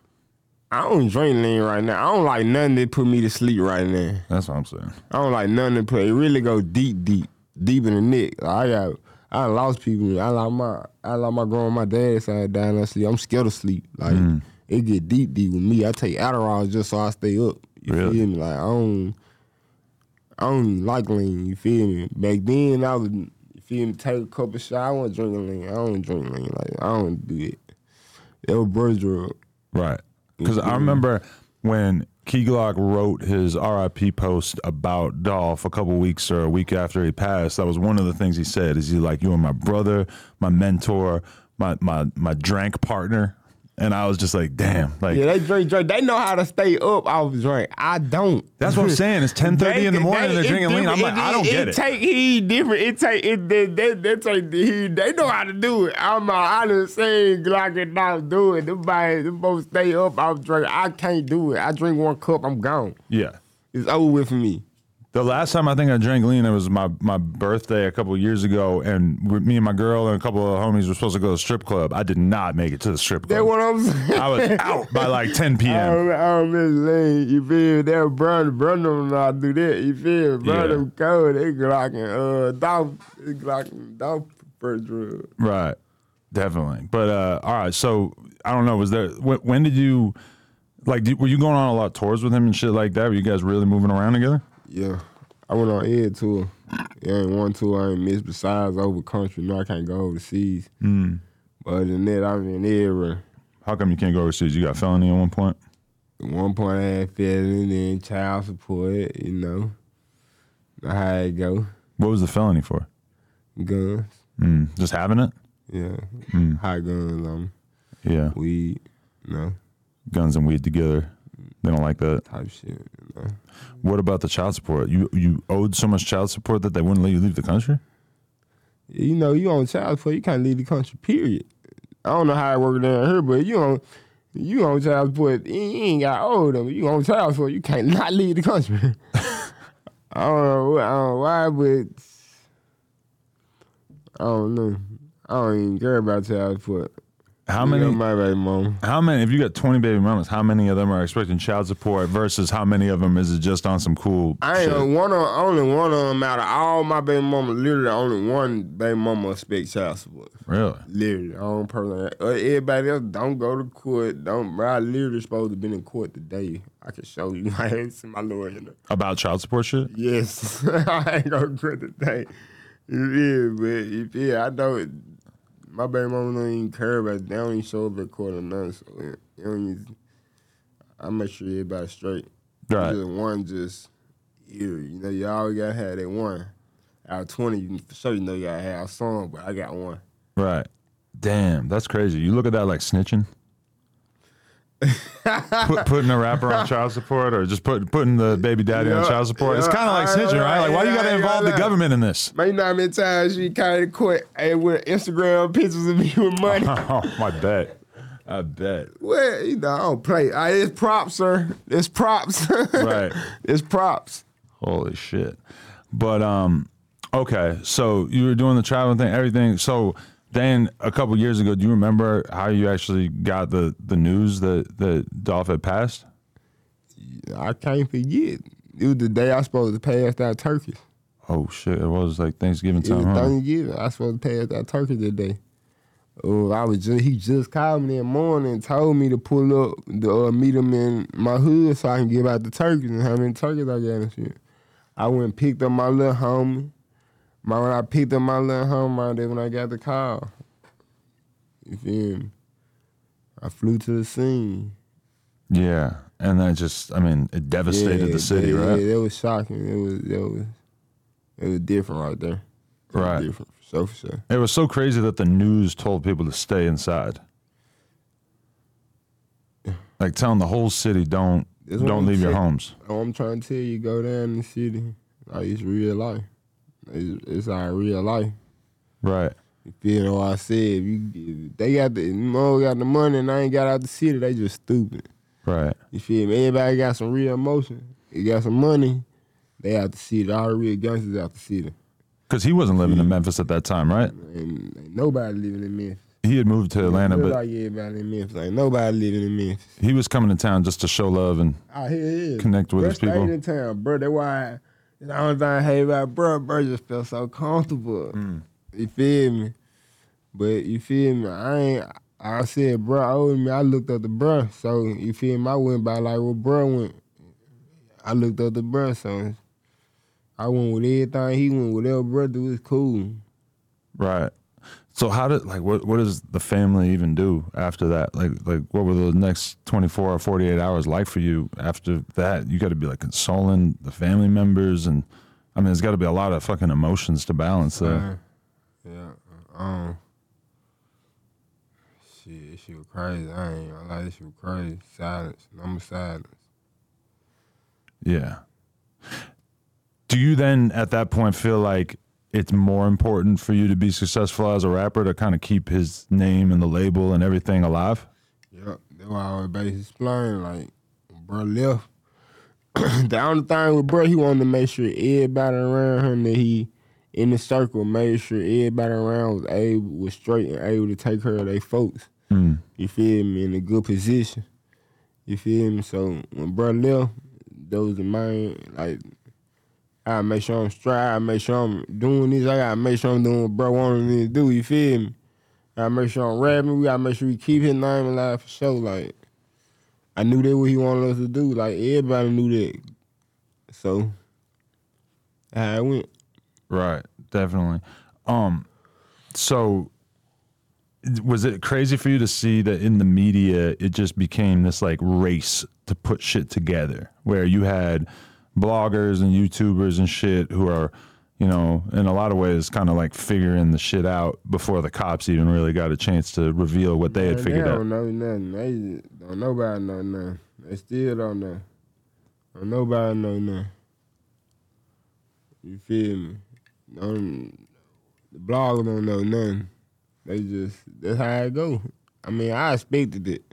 I don't drink lean right now. I don't like nothing that put me to sleep right now. That's what I'm saying. I don't like nothing to put. It really go deep, deep, deep in the neck. Like, I got, I lost people. I like my, I like my grandma, my dad side down there sleep. I'm scared of sleep. Like mm. it get deep, deep with me. I take Adderall just so I stay up. You Really? feel me? Like I don't, I don't like lean. You feel me? Back then I would, you feel me? Take a couple shots. I wasn't drinking lean. I don't drink lean. Like I don't do it. That was birth drug. Right. Because I remember when Key Glock wrote his RIP post about Dolph a couple weeks or a week after he passed, that was one of the things he said. Is he like, "You are my brother, my mentor, my my my drank partner." And I was just like, "Damn!" Like Yeah, they drink, drink. They know how to stay up off drink. I don't. that's what I'm saying. It's 10:30 in the morning and they're drinking lean. I'm like, I don't get it. take heed different. It take it. They, they, they take the heed. They know how to do it. I'm not. I done seen Glock and not do it. Them boys, them both stay up off drink. I can't do it. I drink one cup. I'm gone. Yeah. It's over with me. The last time I think I drank lean, it was my, my birthday a couple of years ago, and with me and my girl and a couple of homies were supposed to go to the strip club. I did not make it to the strip That's club. what I'm saying. I was out by like 10 p.m. I don't miss lane. You feel that brother don't know how do that. You feel brother Yeah. cold. They glocking uh dog, they glocking dog first drug. Right. Definitely. But uh, all right. So I don't know. Was there when, when did you like? Did, were you going on a lot of tours with him and shit like that? Were you guys really moving around together? Yeah, I went on Ed tour. Yeah, ain't one tour I ain't missed besides over country. No, I can't go overseas. Mm. But other than that, I'm in everywhere. How come you can't go overseas? You got felony at one point. At one point I had felony, then child support. You know, how it go. What was the felony for? Guns. Mm, just having it. Yeah, high guns on Yeah. weed. You know, Guns and weed together. They don't like that. type shit. What about the child support? You you owed so much child support that they wouldn't let you leave the country. you know, you on child support, you can't leave the country. Period. I don't know how it works down here, but you on you on child support, you ain't got old them. You on child support, you can't not leave the country. I don't know, I don't know why, but I don't know. I don't even care about child support. How You many? my baby mom. How many? If you got twenty baby mamas, how many of them are expecting child support versus how many of them is it just on some cool I ain't shit? one of only one of them out of all my baby mama. Literally, only one baby mama expect child support. Really? Literally, own person. Uh, Everybody else don't go to court. Don't. Bro, I literally supposed to been in court today. I can show you. I ain't seen my lawyer. About child support shit? Yes, I ain't gonna court today. Yeah, but yeah, I know my baby mama don't even care about. It. They don't even show up at court or nothing. So you don't even, I make sure everybody straight. Right. Just one just you. You know, you always gotta have that one. Out of twenty, you for sure you know you gotta have some, but I got one. Right. Damn, that's crazy. You look at that like snitching. Put, putting a rapper on child support or just put, putting the baby daddy on child support. it's kind of like snitching, right? Like, why you got to involve the government in this? Man, you know how many times she came to court and with Instagram pictures of me with money? Oh, my bet. I bet. well, you know, I don't play. I, it's props, sir. It's props. Right. it's props. Holy shit. But um, okay. So you were doing the traveling thing, everything. So then a couple years ago, do you remember how you actually got the the news that that Dolph had passed? I can't forget. It was the day I was supposed to pass that turkey. Oh shit! It was like Thanksgiving It was time. Huh? Thanksgiving. I was supposed to pass that turkey that day. Oh, I was just he just called me in the morning and told me to pull up to uh, meet him in my hood so I can give out the turkeys and how many turkeys I got and shit. I went and picked up my little homie. My when I picked up my little home out there when I got the call. You feel me? I flew to the scene. Yeah, and that just, I mean, it devastated Yeah, the city, yeah, right? Yeah, it was shocking. It was it was it was different right there. It was Right. different for sure for sure. It was so crazy that the news told people to stay inside. Like telling the whole city, don't don't leave your homes. Oh, I'm trying to tell you, go down in the city. Like it's real life. It's, it's our real life. Right. You feel what I said? If you, if they got the mo got the money and I ain't got out the city, they just stupid. Right. You feel me? Everybody got some real emotion. You got some money, they out the city. All the real gangsters out the city. Because he wasn't living in Memphis at that time, right? And ain't nobody living in Memphis. He had moved to Atlanta, but like everybody in Memphis. Ain't nobody living in Memphis. he was coming to town just to show love and Oh, here it is. Connect with bro his people. in town, bro. That's why the only thing I hate about bro, bro just felt so comfortable. Mm. You feel me? But you feel me? I ain't. I said, bro, owed me. I looked up the bro, so you feel me? I went by like what bro went. I looked up the bro, so I went with everything he went. With. Whatever bro do is cool. right. So how did like what what does the family even do after that? Like like what were the next twenty four or forty eight hours like for you after that? You got to be like consoling the family members, and I mean, there's got to be a lot of fucking emotions to balance there. Yeah. Um. Shit, this shit was crazy. I ain't gonna lie, this shit was crazy. Silence, number silence. Yeah. Do you then at that point feel like it's more important for you to be successful as a rapper to kind of keep his name and the label and everything alive? Yep, that's why I explain. Like, when bro left. the only thing with bro, he wanted to make sure everybody around him that he in the circle made sure everybody around was able was straight and able to take care of their folks. Mm. You feel me? In a good position. You feel me? So when bro left, those the main like I make sure I'm straight. I make sure I'm doing this. I gotta make sure I'm doing what bro wanted me to do. You feel me? I make sure I'm rapping. We gotta make sure we keep his name alive for sure. Like I knew that what he wanted us to do. Like everybody knew that. So how it went. Right, definitely. Um, so was it crazy for you to see that in the media it just became this like race to put shit together, where you had bloggers and YouTubers and shit who are, you know, in a lot of ways kind of like figuring the shit out before the cops even really got a chance to reveal what they had Man, figured they out. don't know nothing. They don't nobody know nothing. They still don't know. Don't nobody know nothing. You feel me? Don't, the blog don't know nothing. They just that's how it go. I mean, I expected it.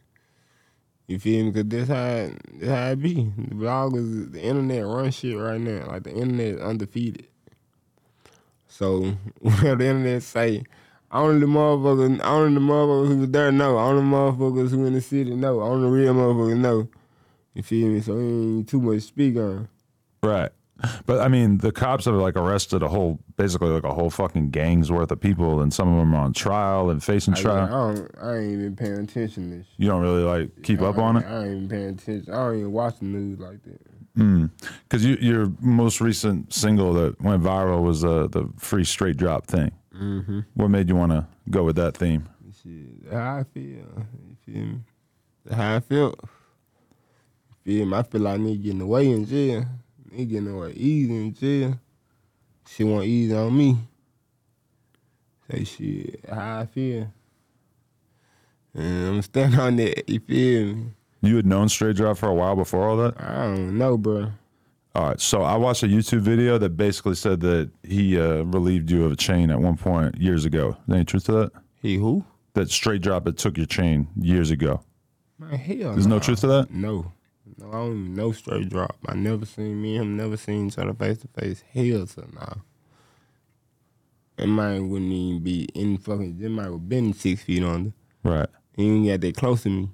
You feel me? Cause that's how that's how it be. The bloggers, the internet run shit right now. Like the internet is undefeated. So whatever the internet say, only the motherfuckers, only the motherfuckers who there know. Only the motherfuckers who in the city know. Only the real motherfuckers know. You feel me? So it ain't too much to speak on. Right. But I mean, the cops have like arrested a whole, basically like a whole fucking gang's worth of people, and some of them are on trial and facing I, I, trial. don't, I ain't even paying attention to this. shit. You don't really like keep I up on it. I ain't even paying attention. I don't even watch the news like that. Because you, your most recent single that went viral was uh, the free straight drop thing. Mm-hmm. What made you want to go with that theme? Shit, how I feel. You feel me? How I. You feel me? I feel like nigga getting away in jail. Nigga getting away easy in jail. She want easy on me. Say shit, how I feel. And I'm standing on that. You feel me? You had known straight drop for a while before all that. I don't know, bro. All right, so I watched a YouTube video that basically said that he uh, relieved you of a chain at one point years ago. Is there Any truth to that? He who? That straight drop it took your chain years ago. Man, hell There's no nah. truth to that. No. No, I don't even know straight drop. I never seen me and him, never seen each other face to face. Hell to nah. That man wouldn't even be in fucking, that might have been six feet under. Right. He ain't got that close to me.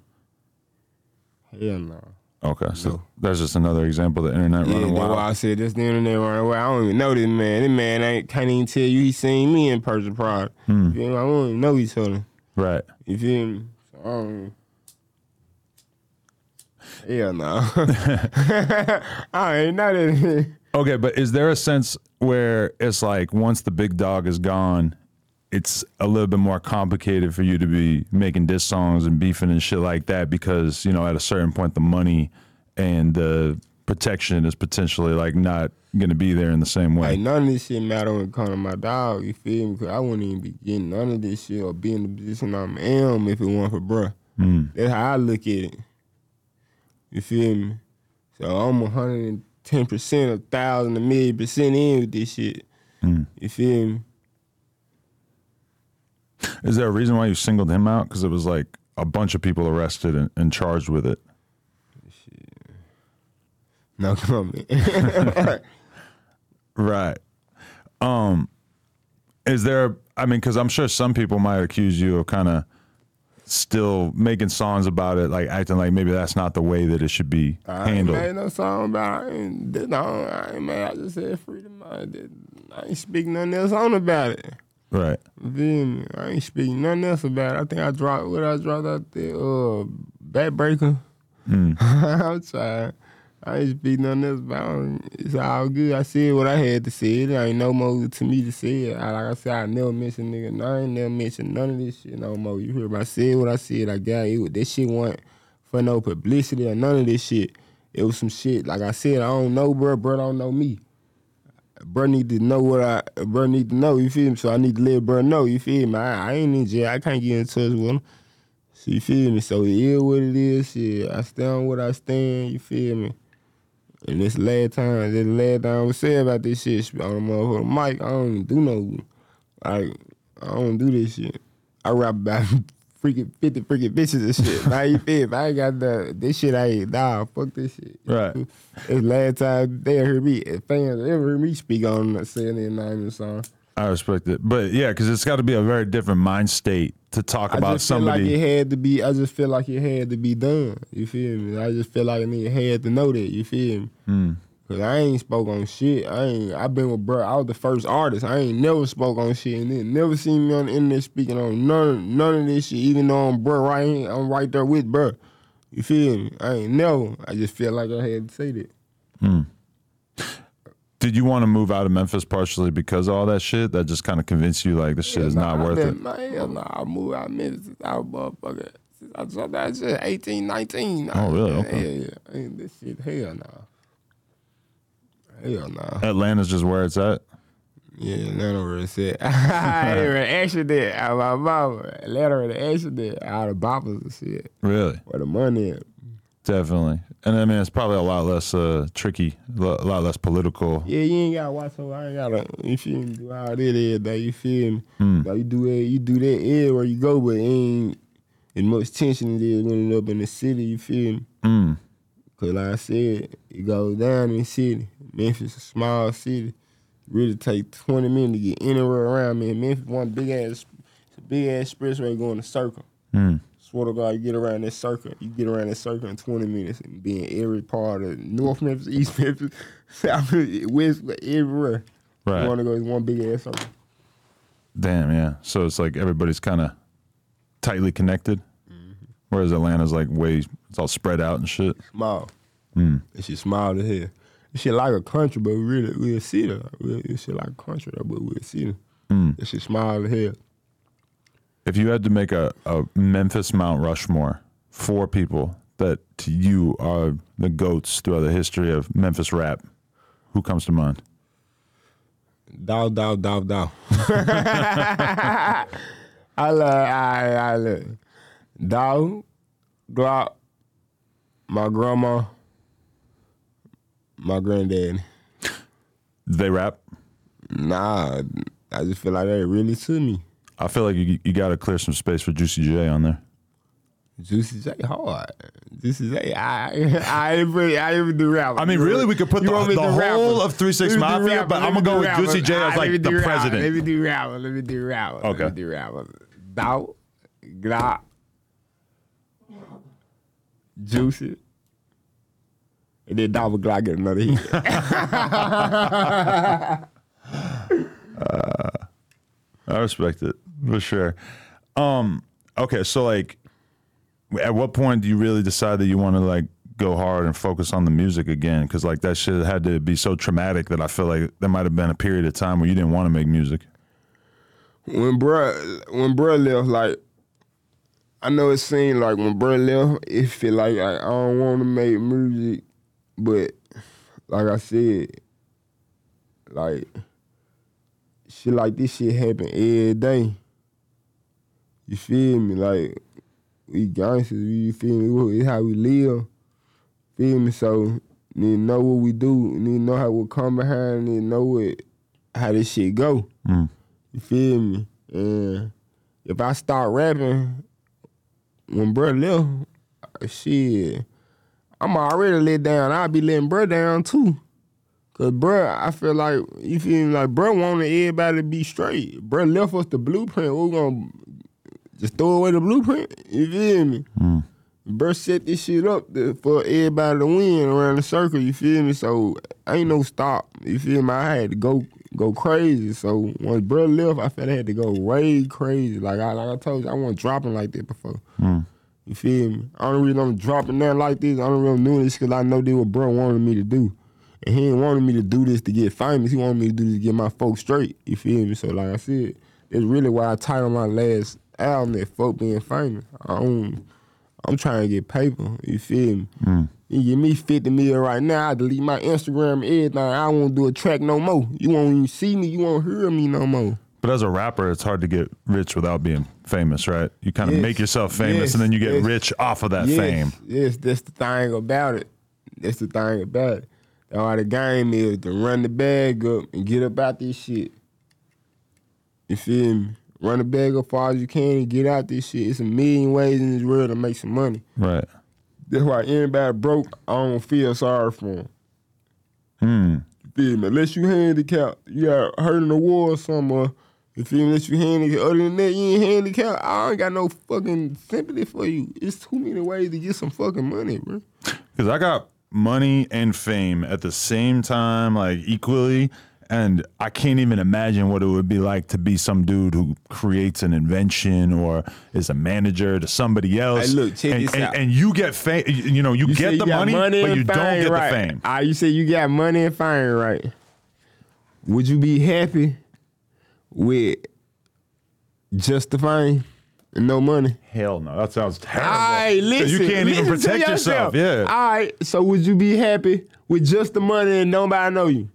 Hell no. Okay. So No. that's just another example of the internet Yeah, running that's wild. why I said this the internet running away. I don't even know this man. This man ain't can't even tell you he seen me in person prior. Hmm. You feel me? I don't even know each other. Right. You feel me? So I don't. Hell no. I ain't know that. Okay, but is there a sense where it's like once the big dog is gone, it's a little bit more complicated for you to be making diss songs and beefing and shit like that because you know at a certain point the money and the protection is potentially like not going to be there in the same way. Like none of this shit matter when it comes to my dog. You feel me? Cause I wouldn't even be getting none of this shit or be in the position I'm in if it weren't for bruh. Mm. That's how I look at it. You feel me? So I'm 110 percent, a thousand, a million percent in with this shit. Mm. You feel me? Is there a reason why you singled him out? Because it was like a bunch of people arrested and, and charged with it. No comment. Right. Um, is there? I mean, because I'm sure some people might accuse you of kind of still making songs about it, like acting like maybe that's not the way that it should be I ain't made no song about it. I ain't, this, no, I ain't made. I just said freedom. I, did, I ain't speaking nothing else on about it. Right. Then? I ain't speaking nothing else about it. I think I dropped what I dropped out there. Uh, Backbreaker. Mm. I'm trying. I ain't speak nothing else about it. It's all good. I said what I had to say. It ain't no more to me to say. I, like I said, I never mention nigga name, never mention none of this shit no more. You hear me? I said what I said. I got it. That shit wasn't for no publicity or none of this shit. It was some shit. Like I said, I don't know, bro. Bro don't know me. Bro need to know what I. Bro need to know. You feel me? So I need to let bro know. You feel me? I, I ain't in jail. I can't get in touch with him. So you feel me? So it is what it is. Shit. I stand what I stand. You feel me? And this last time, this last time I was saying about this shit on the motherfucking mic, I don't even do no, like, I don't do this shit. I rap about freaking 50 freaking bitches and shit. now you feel? I ain't got the, this shit, I ain't, nah, fuck this shit. Right. This last time they heard me, fans ever heard me speak on saying their name and song. I respect it, but yeah, because it's got to be a very different mind state to talk I about just feel somebody. like it had to be. I just feel like it had to be done. You feel me? I just feel like a nigga had to know that. You feel me? Hmm. Cause I ain't spoke on shit. I ain't. I been with bro. I was the first artist. I ain't never spoke on shit, and then never seen me on the internet speaking on none none of this shit. Even though I'm bro right here, I'm right there with bro. You feel me? I ain't never. I just feel like I had to say that. Did you want to move out of Memphis partially because of all that shit? That just kind of convinced you like this shit is not I worth been, it. Man, hell nah, I moved out of Memphis I was motherfucker. I dropped that shit, 18, 19. Oh, really? Okay. Hell yeah. Ain't this shit, hell nah. Hell nah. Atlanta's just where it's at. Yeah, Atlanta where it's at. I even that out of my mama. Atlanta where the that out of boppers and shit. Really, Where the money at. Definitely. And I mean, it's probably a lot less uh, tricky, a lot less political. Yeah, you ain't gotta watch so I ain't gotta you feel me, do all that every day, you feel me? Like you do that you do that everywhere you go, but it ain't as much tension it is when it up in the city, you feel me? Mm. Cause like I said, it goes down in the city. Memphis a small city. Really take twenty minutes to get anywhere around me. Memphis one big ass it's a big ass expressway going to circle. Mm. Swear to God, you get around that circle, you get around that circle in 20 minutes and be in every part of North Memphis, East Memphis, South, Memphis, West, everywhere. Right. You want to go in one big ass circle. Damn, yeah. So it's like everybody's kind of tightly connected, whereas Atlanta's like way it's all spread out and shit. Small. Mm. That shit small to hell. This shit like a country, but we really, we'll see that. We'll, shit like a country, though, but we'll see that. Mm. That shit small to hell. If you had to make a, a Memphis Mount Rushmore, four people that to you are the goats throughout the history of Memphis rap, who comes to mind? Dow, dow, dow, dow. I love, I, I love. Dow, Glock, my grandma, my granddad. They rap. Nah, I just feel like they really to me. I feel like you you got to clear some space for Juicy J on there. Juicy J hard. Juicy J, I, I ain't really, I even do rap. I mean, really, we could put You the, the to do rapper? whole of Three Six Mafia, but I'm gonna go with. Juicy J as like the president. Let me do rapper. Let me do rapper. Okay. Let me do rapper. Dow, Glock, Juicy. And then Double Glock get another hit. Uh, I respect it for sure. Um, okay, so like, at what point do you really decide that you want to like go hard and focus on the music again? Because like that shit had to be so traumatic that I feel like there might have been a period of time where you didn't want to make music. when bruh when bruh left, like I know it seemed like when bruh left, it feel like I, I don't want to make music, but like I said, like shit like this shit happen every day. You feel me? Like we gangsters, you feel me? It's how we live. Feel me? So need to know what we do. Need to know how we come behind. Need to know what how this shit go. Mm. You feel me? And if I start rapping when bro left, shit, I'm already let down. I'll be letting bro down too. Cause bro, I feel like you feel me? Like bro wanted everybody to be straight. Bro left us the blueprint. We're gonna just throw away the blueprint. You feel me? Hmm. Bro set this shit up to, for everybody to win around the circle. You feel me? So ain't no stop. You feel me? I had to go go crazy. So once bro left, I felt I had to go way crazy. Like I like I told you, I wasn't dropping like that before. Hmm. You feel me? Only reason I'm dropping that like this, I don't really doing this because I know this what bro wanted me to do. And he ain't wanted me to do this to get famous. He wanted me to do this to get my folks straight. You feel me? So like I said, that's really why I titled my last album that folk being famous. I don't, I'm trying to get paper. You feel me? Mm. You give me 50 million right now, I delete my Instagram and everything. I won't do a track no more. You won't even see me, you won't hear me no more. But as a rapper, it's hard to get rich without being famous, right? You kind of Yes. make yourself famous Yes. and then you get Yes. rich off of that fame. Yes, that's the thing about it. That's the thing about it. All the game is to run the bag up and get up out this shit. You feel me? Run the bag up far as you can and get out this shit. It's a million ways in this world to make some money. Right. That's why anybody broke, I don't feel sorry for them. Hmm. You feel me? Unless you handicapped, you got hurt in the war or something. You feel me? Unless you handicapped. Other than that, you ain't handicapped. I ain't got no fucking sympathy for you. It's too many ways to get some fucking money, bro. Because I got money and fame at the same time, like equally. And I can't even imagine what it would be like to be some dude who creates an invention or is a manager to somebody else. Hey, look, check and, this and, out. and you get fame. You know, you, You get the you got money, but you don't get right. the fame. Ah, you say you got money and fame, right? Would you be happy with just the fame and no money? Hell no, that sounds terrible. All right, listen. you can't even listen to protect yourself. Yeah, All right. So would you be happy with just the money and nobody know you?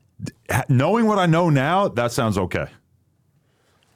Knowing what I know now, that sounds okay.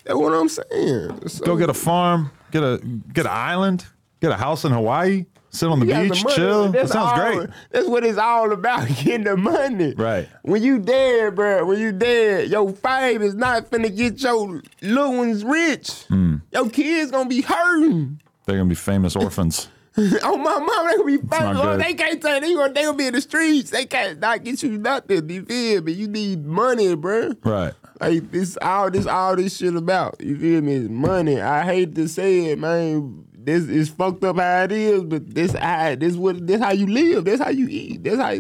That's what I'm saying. So, Go get a farm, get a get an island, get a house in Hawaii, sit on the beach, the chill. That sounds all- great. That's what it's all about, getting the money. Right. When you dead, bro, when you dead, your fame is not finna get your little ones rich. Hmm. Your kids gonna be hurting. They're gonna be famous orphans. oh my mom, they gonna be famous. Oh, they can't tell they gonna they gonna be in the streets. They can't not get you nothing. You feel me? You need money, bro. right. Like this all this all this shit about. You feel me? It's money. I hate to say it, man. This is fucked up how it is, but this how this what this how you live. That's how you eat. That's how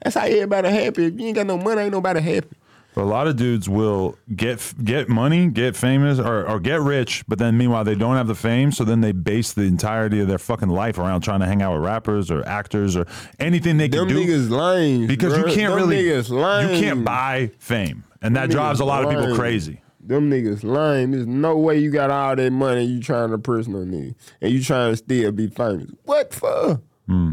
that's how everybody happy. If you ain't got no money, ain't nobody happy. But a lot of dudes will get get money, get famous, or, or get rich, but then meanwhile they don't have the fame, so then they base the entirety of their fucking life around trying to hang out with rappers or actors or anything they Them can do. Them niggas lame. because you can't really, you niggas can't buy fame, and that Them drives a niggas lot of people crazy. Them niggas lame. There's no way you got all that money you trying to person on niggas. And you trying to still be famous. What for? Hmm.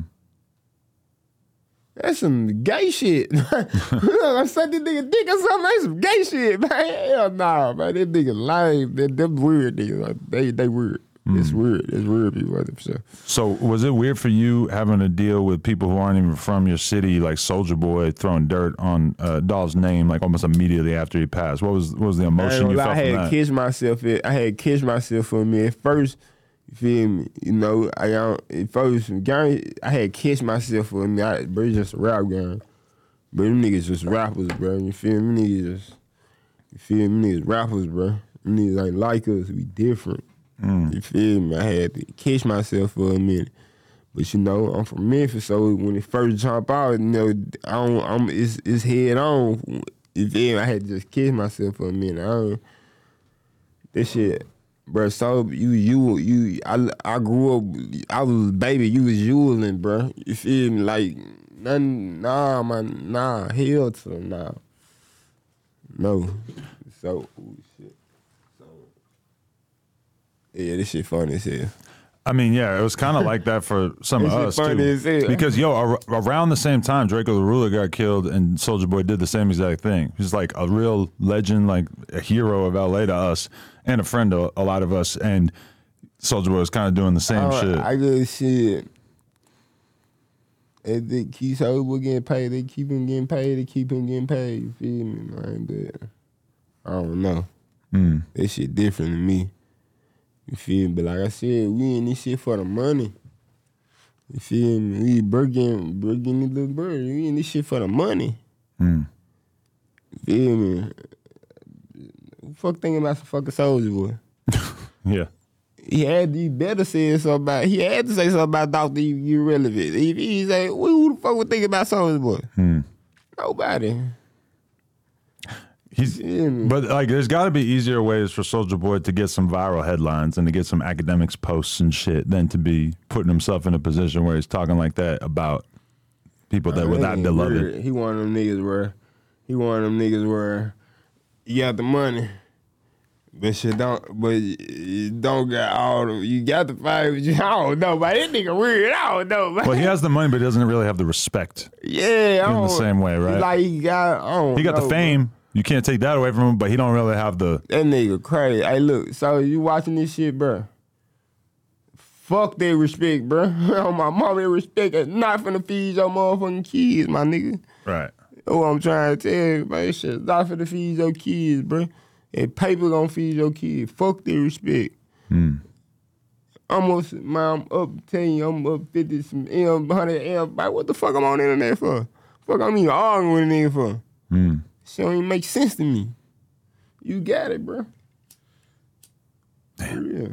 That's some gay shit. I suck this nigga dick or something. That's some gay shit, man. Hell nah, man. That nigga lame. They, them weird niggas. They they weird. It's Hmm. weird. It's weird people out there for sure. So was it weird for you having to deal with people who aren't even from your city, like Soulja Boy throwing dirt on uh, Dolph's name, like almost immediately after he passed? What was what was the emotion you lie, felt I had kissed myself. It, I had kissed myself for me at first. You feel me? You know, I um, at first gang, I had kissed myself for me. I, bro, just a rap gang. But them niggas just rappers, bro. You feel me? Niggas just, you feel me? Niggas rappers, bro. Them niggas ain't like us. We different. You feel me? I had to kiss myself for a minute. But you know, I'm from Memphis, so when it first jump out, you know, I don't, I'm it's it's head on. You feel me? I had to just kiss myself for a minute. I don't, this shit, bro. So you you you I I grew up. I was a baby. You was Yulin, bro. You feel me? Like nothing. Nah, man. Nah. Hell to nah. No. So ooh, shit. So yeah, this shit funny as hell. I mean, yeah, it was kind of like that for some of us funny too. as hell. Because yo, ar- around the same time, Drakeo the Ruler got killed, and Soulja Boy did the same exact thing. He's like a real legend, like a hero of LA to us, and a friend to a lot of us. And Soulja Boy was kind of doing the same I, shit. I just shit. If they keep Soulja getting paid, they keep him getting paid, they keep him getting paid. You feel me, man? But I don't know. Mm. That shit different to me. You feel me? But like I said, we in this shit for the money. You feel me? We burging, burging the little bird. We in this shit for the money. Mm. You feel me? Fuck thinking about some fucking Soulja Boy? Yeah. He had he better say something about he had to say something about Doctor you, relevant. If he say, who the fuck would think about Soulja Boy? Hmm. Nobody. He's, but like, there's got to be easier ways for Soulja Boy to get some viral headlines and to get some academics posts and shit than to be putting himself in a position where he's talking like that about people that were That not ain't beloved. weird. He one of them niggas where he one of them niggas where you got the money, but shit don't. But you don't got all the. You got the fight, but you, I don't know. But this nigga weird. I don't know. Man. Well, he has the money, but he doesn't really have the respect. yeah, in the same way, right? Like he got. He got know, the bro. fame. You can't take that away from him, but he don't really have the. That nigga crazy. Hey, look. So you watching this shit, bro? Fuck that respect, bro. On oh, my mama, that respect is not finna feed your motherfucking kids, my nigga. Right. That's what I'm trying to tell you, man. Shit, not finna feed your kids, bro. And paper gonna feed your kids. Fuck that respect. Mm. Almost, man, I'm up 10, I'm up 50, some M, 100 M. Like, what the fuck I'm on the internet for? Fuck I'm even arguing with a nigga for? Mm. Shit don't even make sense to me. You got it, bro. Damn. Yeah.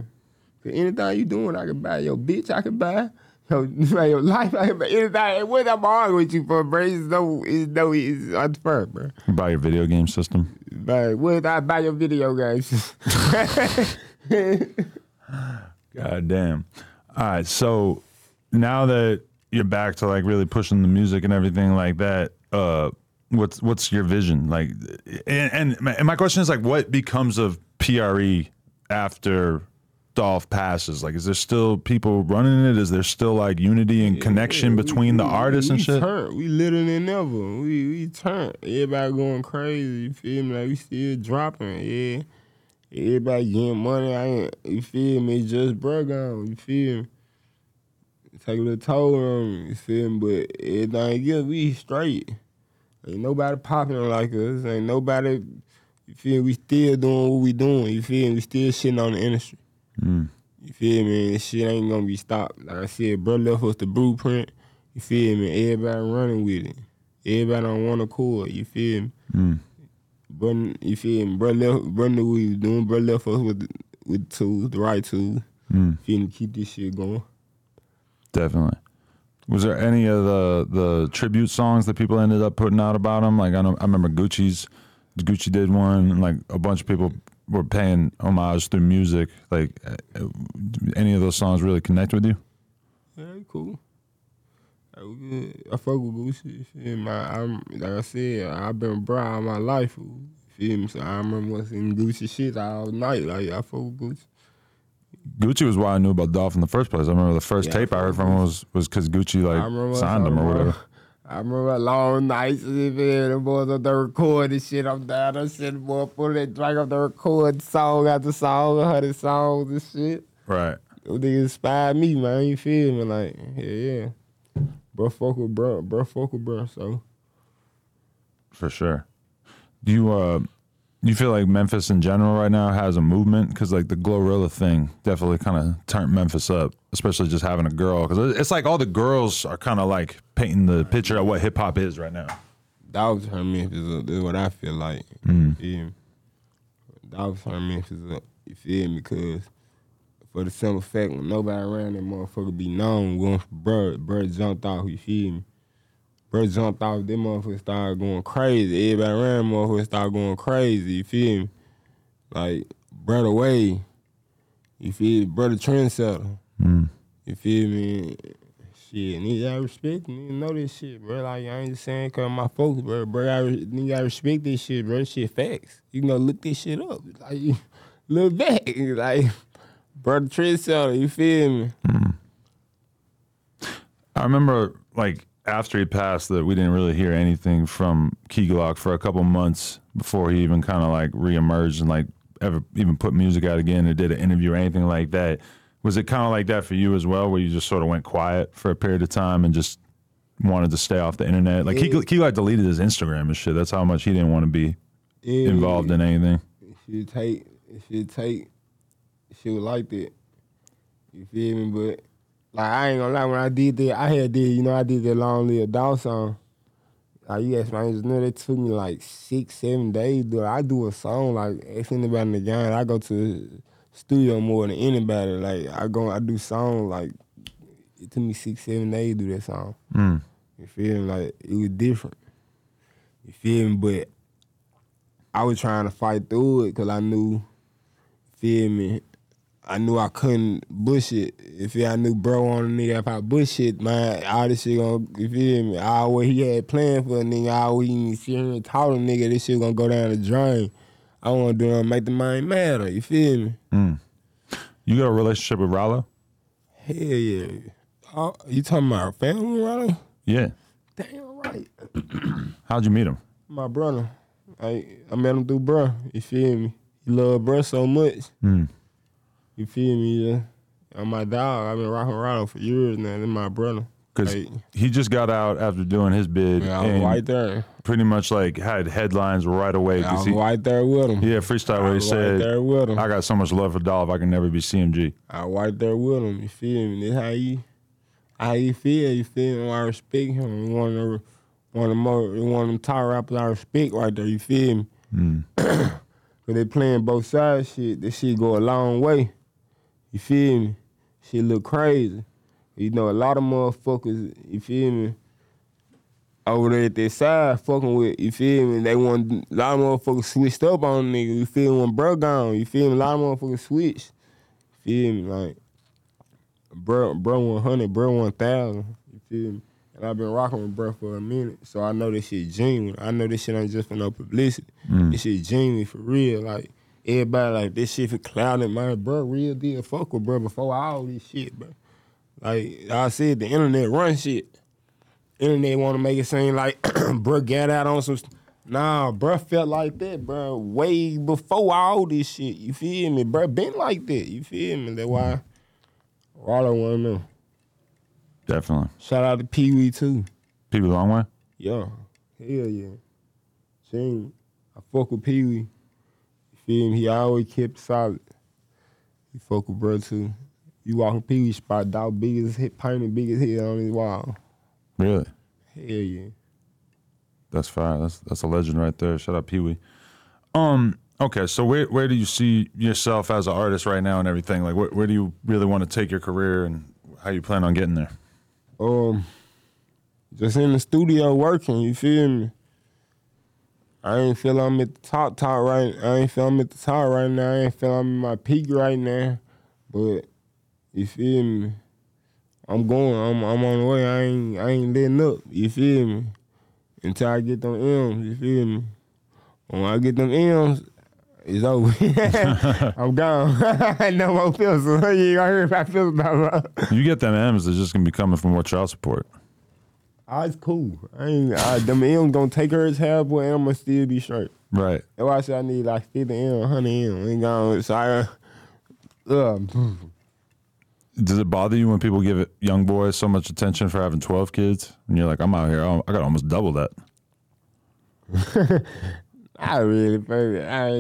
Cause anything you doing, I can buy your bitch, I can buy. Your, your life, I buy anything. What I'm arguing with you for, bro? It's no, it's no, it's unfair, bro. You buy your video game system. Like, what I buy your video games? God damn. All right. So now that you're back to like really pushing the music and everything like that, uh, what's what's your vision like? And, and my- and my question is like, what becomes of PRE after Dolph passes? Like, is there still people running it? Is there still like unity and connection between the We- artists and we shit? Turn. We literally never. We we turn. Everybody going crazy. You feel me? Like we still dropping. Yeah. Everybody getting money. I ain't. You feel me? It's just bro gone. You feel me? Take a little toll on me. You feel me? But everything else, we straight. Ain't nobody popping like us. Ain't nobody. You feel me? We still doing what we doing. You feel me? We still shitting on the industry. Mm. You feel me? This shit ain't gonna be stopped. Like I said, bro left us the blueprint. You feel me? Everybody running with it. Everybody on one accord. You feel me? Mm. Bro, you feel me? Bro left, bro knew what he was doing. Bro left us with the, with the tools, the right tools. Mm. Feel me? Keep this shit going. Definitely. Was there any of the the tribute songs that people ended up putting out about him? Like I I remember Gucci's Gucci did one, like a bunch of people were paying homage through music. Like uh, uh, any of those songs really connect with you? Yeah, cool. Like, we good. I fuck with Gucci. Feel me? I, I'm like I said, I've been bro all my life. You feel me? So I remember in Gucci shit all night. Like I fuck with Gucci. Gucci was why I knew about Dolph in the first place. I remember the first Yeah, tape I fuck heard from him was was because Gucci like signed him or whatever. I remember long nights and the boys up there recording shit. I'm down there sitting boy putting that drink up there recording song after song, a hundred songs and shit. Right. Those niggas inspired me, man. You feel me? Like, yeah, yeah. Bro, fuck with bro, bro, fuck with bro. So For sure. Do you uh you feel like Memphis in general right now has a movement? Because like the GloRilla thing definitely kind of turned Memphis up, especially just having a girl. Because it's like all the girls are kind of like painting the picture of what hip hop is right now. turn Memphis up. That's what I feel like. Mm. You feel me? Dogs turn Memphis up. You feel me? Because for the simple fact, when nobody around that motherfucker be known, once bro, bro jumped off, you feel me? Bro jumped off, that motherfucker started going crazy. Everybody around that motherfucker started going crazy, you feel me? Like, brother way, you feel me? Brother trendsetter. You feel me? Shit, nigga, I respect nigga know this shit, bro. Like, I ain't just saying cause my folks, bro. Bro, I, nigga, I respect this shit, bro. This shit facts. You can go look this shit up. Like, look back. Like, brother trendsetter, you feel me? I remember like after he passed that we didn't really hear anything from Key Glock for a couple months before he even kind of like reemerged and like ever even put music out again or did an interview or anything like that. Was it kind of like that for you as well, where you just sort of went quiet for a period of time and just wanted to stay off the internet? Like Yeah. Key Glock deleted his Instagram and shit. That's how much he didn't want to be Yeah, involved in anything. She'd take, she'd take, she would like that. You feel me? But like I ain't gonna lie, when I did that, I had did, you know, I did that long lived dog song. Like you asked my engineer, that took me like six, seven days. Do I do a song like ask anybody in the game? I go to studio more than anybody. Like I go, I do songs like it took me six, seven days to do that song. Mm. You feel me? Like it was different. You feel me? But I was trying to fight through it because I knew, feel me, I knew I couldn't bush it. If I knew bro on the nigga, if I bush it, man, all this shit gonna, you feel me? All what he had planned for a nigga, all what he sit here and talk to nigga, this shit gonna go down the drain. I wanna do it make the mind matter, you feel me? You got a relationship with Ralo? Hell yeah. Oh, you talking about family, right? Yeah. Damn right. How'd you meet him? My brother. I I met him through bro. You feel me? He love bro so much. Mm. You feel me? Yeah. I'm my dog. I've been rocking around for years now. That's my brother. Because he just got out after doing his bid Yeah, I was right there. pretty much like had headlines right away. I 'cause was he, right there with him. yeah, freestyle I where he right said, there with him. I got so much love for Dolph, I can never be CMG. I was right there with him. You feel me? That's how you, how you feel. You feel me? I respect him. One of the, one of the more, one of them top rappers I respect right there. You feel me? Mm. Cause they playing both sides. Shit, this shit go a long way. You feel me? Shit look crazy. You know, a lot of motherfuckers. You feel me? Over there at their side, fucking with. You feel me? They want a lot of motherfuckers switched up on nigga. You feel me? When bro gone, you feel me? A lot of motherfuckers switched. Feel me? Like, bro, bro 100, bro 1000. You feel me? And I've been rocking with bro for a minute, so I know this shit genuine. I know this shit ain't just for no publicity. Mm. This shit genuine for real. Like, everybody like, this shit for clouding, man. Bro, real deal. Fuck with bro before all this shit, bro. Like I said, the internet run shit. Internet want to make it seem like bro got out on some. Nah, bro felt like that, bro. Way before all this shit. You feel me, bro? Been like that. You feel me? That's why. Ralo want to know. Definitely. Shout out to Pee Wee too. People long way? Yeah, hell yeah. Seen, I fuck with Pee Wee. You feel me? He always kept solid. He fuck with bro too. You walking Pee Wee spot, dog big as hit, painted big as hell on his wall. Really? Hell yeah. That's fine. That's that's a legend right there. Shout out Pee Wee. Um. Okay. So where where do you see yourself as an artist right now and everything? Like where where do you really want to take your career and how you plan on getting there? Um, just in the studio working. You feel me? I ain't feel I'm at the top top right. I ain't feel I'm at the top right now. I ain't feel I'm in my peak right now. But you feel me? I'm going. I'm I'm on the way. I ain't I ain't letting up. You feel me? Until I get them M's. You feel me? When I get them M's, it's over. I'm gone. no more pills. you ain't gonna hear about pills no. You get them M's, they're just gonna be coming from more child support. Oh, it's cool. I ain't I, them M's gonna take her as half, boy, and I'm gonna still be straight. Right. That's why I said I need like 50 M, 100 M. Ain't gonna, so I, uh, Does it bother you when people give young boys so much attention for having twelve kids? And you're like, I'm out here. Oh, I I got almost double that. I really, baby, I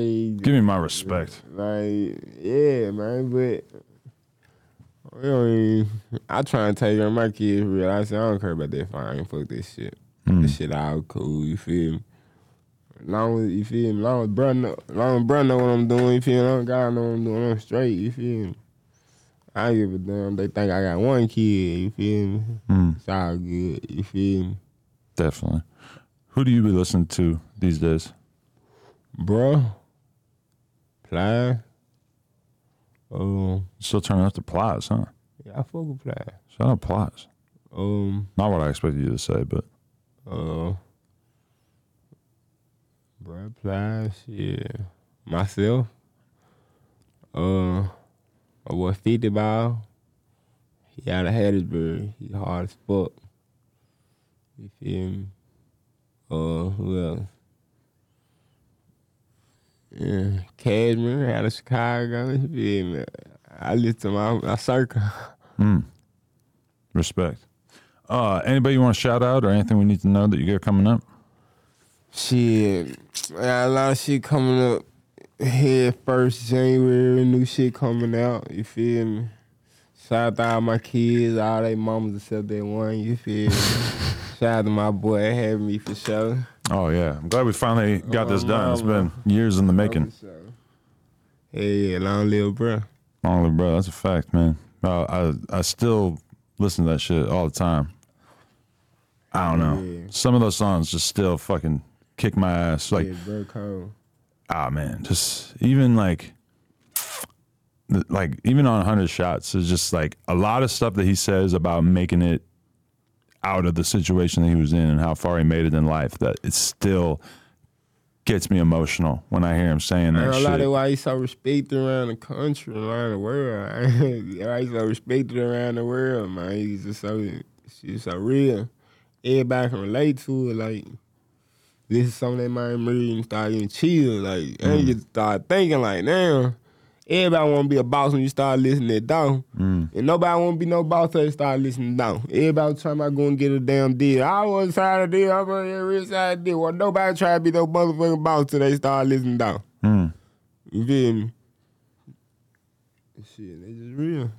Give me my respect. like, yeah, man, but I, mean, I try and take care of my kids real. I said I don't care about that fine. Fuck this shit. This hmm. shit all cool. You feel me? Long as you feel me, long as bro know, long as bro know what I'm doing. You feel me? Long as God know what I'm doing. I'm straight. You feel me? I don't give a damn. They think I got one kid. You feel me? Mm, It's all good. You feel me? definitely. Who do you be listening to these days? Bro, Ply. Um, Still turning up the Plies, huh? yeah, I fuck with Ply. Shout out Plies. Um, Not what I expected you to say, but uh, bro, Plies. yeah. Myself. Uh, my boy 50 Ball. He out of Hattiesburg. He hard as fuck. You feel me? Uh, who else? Yeah, Cashmere out of Chicago. You feel me? I listen to my, my circle. mm, respect. Uh, anybody you want to shout out or anything we need to know that you got coming up? Shit, I got a lot of shit coming up here first January, new shit coming out, you feel me? Shout out to all my kids, all they mamas except that one, you feel me? Shout out to my boy having me for sure. Oh yeah, I'm glad we finally got Oh, this done. It's been years in the making. Hey, yeah, long live bro. Long live bro, that's a fact, man. Uh, I I still listen to that shit all the time. I don't know. Yeah. Some of those songs just still fucking kick my ass. Like yeah, bro, cold. Ah man, just even like like even on 100 shots it's just like a lot of stuff that he says about making it out of the situation that he was in and how far he made it in life that it still gets me emotional when I hear him saying that And a lot shit. of why he's so respected around the country, around the world. why he's so respected around the world, man. He's just so she's so real. Everybody can relate to it. Like this is something that might move and start getting chill. Like and you start thinking like, damn. Everybody want to be a boss when you start listening to down. And nobody want to be no boss till they start listening down. Everybody trying to go and get a damn deal. I was trying to deal. I'm on the real side deal. Well, nobody try to be no motherfucking boss till they start listening down. Mm, You feel me? Shit, they just real.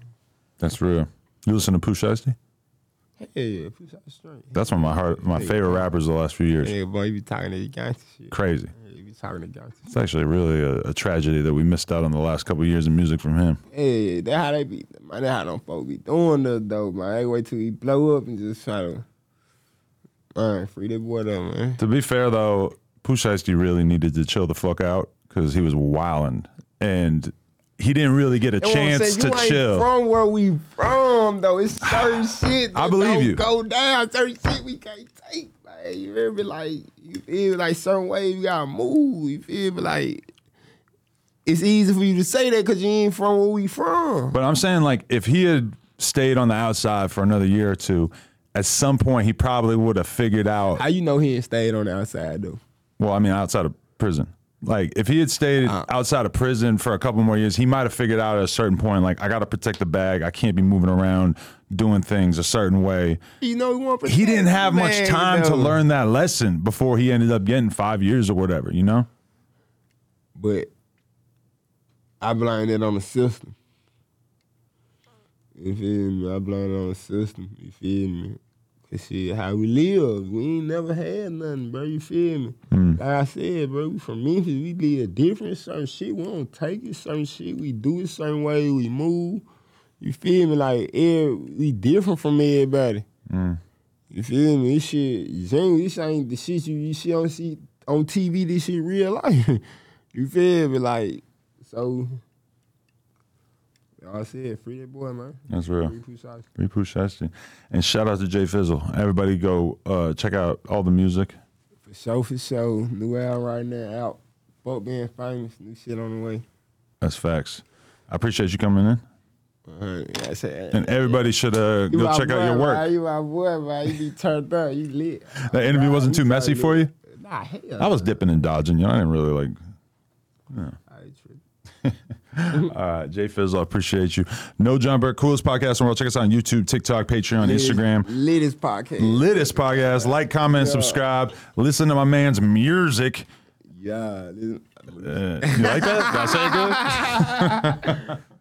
that's real. You listen to Pooh Shiesty? Hey, yeah, push out straight. That's one of my heart, my favorite rappers the last few years. Hey, boy, you be talking to gangster shit. Crazy. Hey, you be talking to gangster It's actually really a, a tragedy that we missed out on the last couple of years of music from him. Hey, that how they be, man. That how them folks be doing the though, man. They wait till he blow up and just try to, man, free that boy though, man. To be fair though, Shiesty really needed to chill the fuck out because he was wilding and he didn't really get a chance to chill. From where we from though, it's certain shit. I believe you. Go down, certain shit we can't take. Like, you feel me? Like you feel like certain ways you gotta move. You feel me? Like it's easy for you to say that because you ain't from where we from. But I'm saying like if he had stayed on the outside for another year or two, at some point he probably would have figured out. How you know he ain't stayed on the outside though? Well, I mean, outside of prison. Like if he had stayed Uh. outside of prison for a couple more years, he might have figured out at a certain point, like I got to protect the bag. I can't be moving around doing things a certain way. You know he He didn't have much time to learn that lesson before he ended up getting five years or whatever. You know? But I blame it on the system. You feel me? I blame it on the system. You feel me? Cause shit, how we live, we ain't never had nothing, bro. You feel me? Hmm. Like I said, bro, we from Memphis, we live different. Certain shit, we don't take it. Certain shit, we do it certain way. We move. You feel me? Like, every, we different from everybody. Hmm. You feel me? This shit, this ain't the shit you, you see on see on TV. This shit real life. you feel me? Like, so. I said, free that boy, man. That's real. Free Pooh Shiesty. Free Pooh Shiesty. And shout out to Jay Fizzle. Everybody go uh, check out all the music. For show, for sure. New album right now out. Fuck being famous. New shit on the way. That's facts. I appreciate you coming in. Uh, And everybody should uh, go check out your work. Man. You my boy, man. You be turned up. You lit. That interview wasn't too messy so for you? Nah, hell. I was dipping and dodging. You know, I didn't really like. I ain't tripping. All right, Jay Fizzle, I appreciate you. No Jumper, coolest podcast in the world. Check us out on YouTube, TikTok, Patreon, Instagram. Latest podcast. Littest podcast. Like, comment, subscribe. Listen to my man's music. Yeah. Uh, you like that? Did I say it good?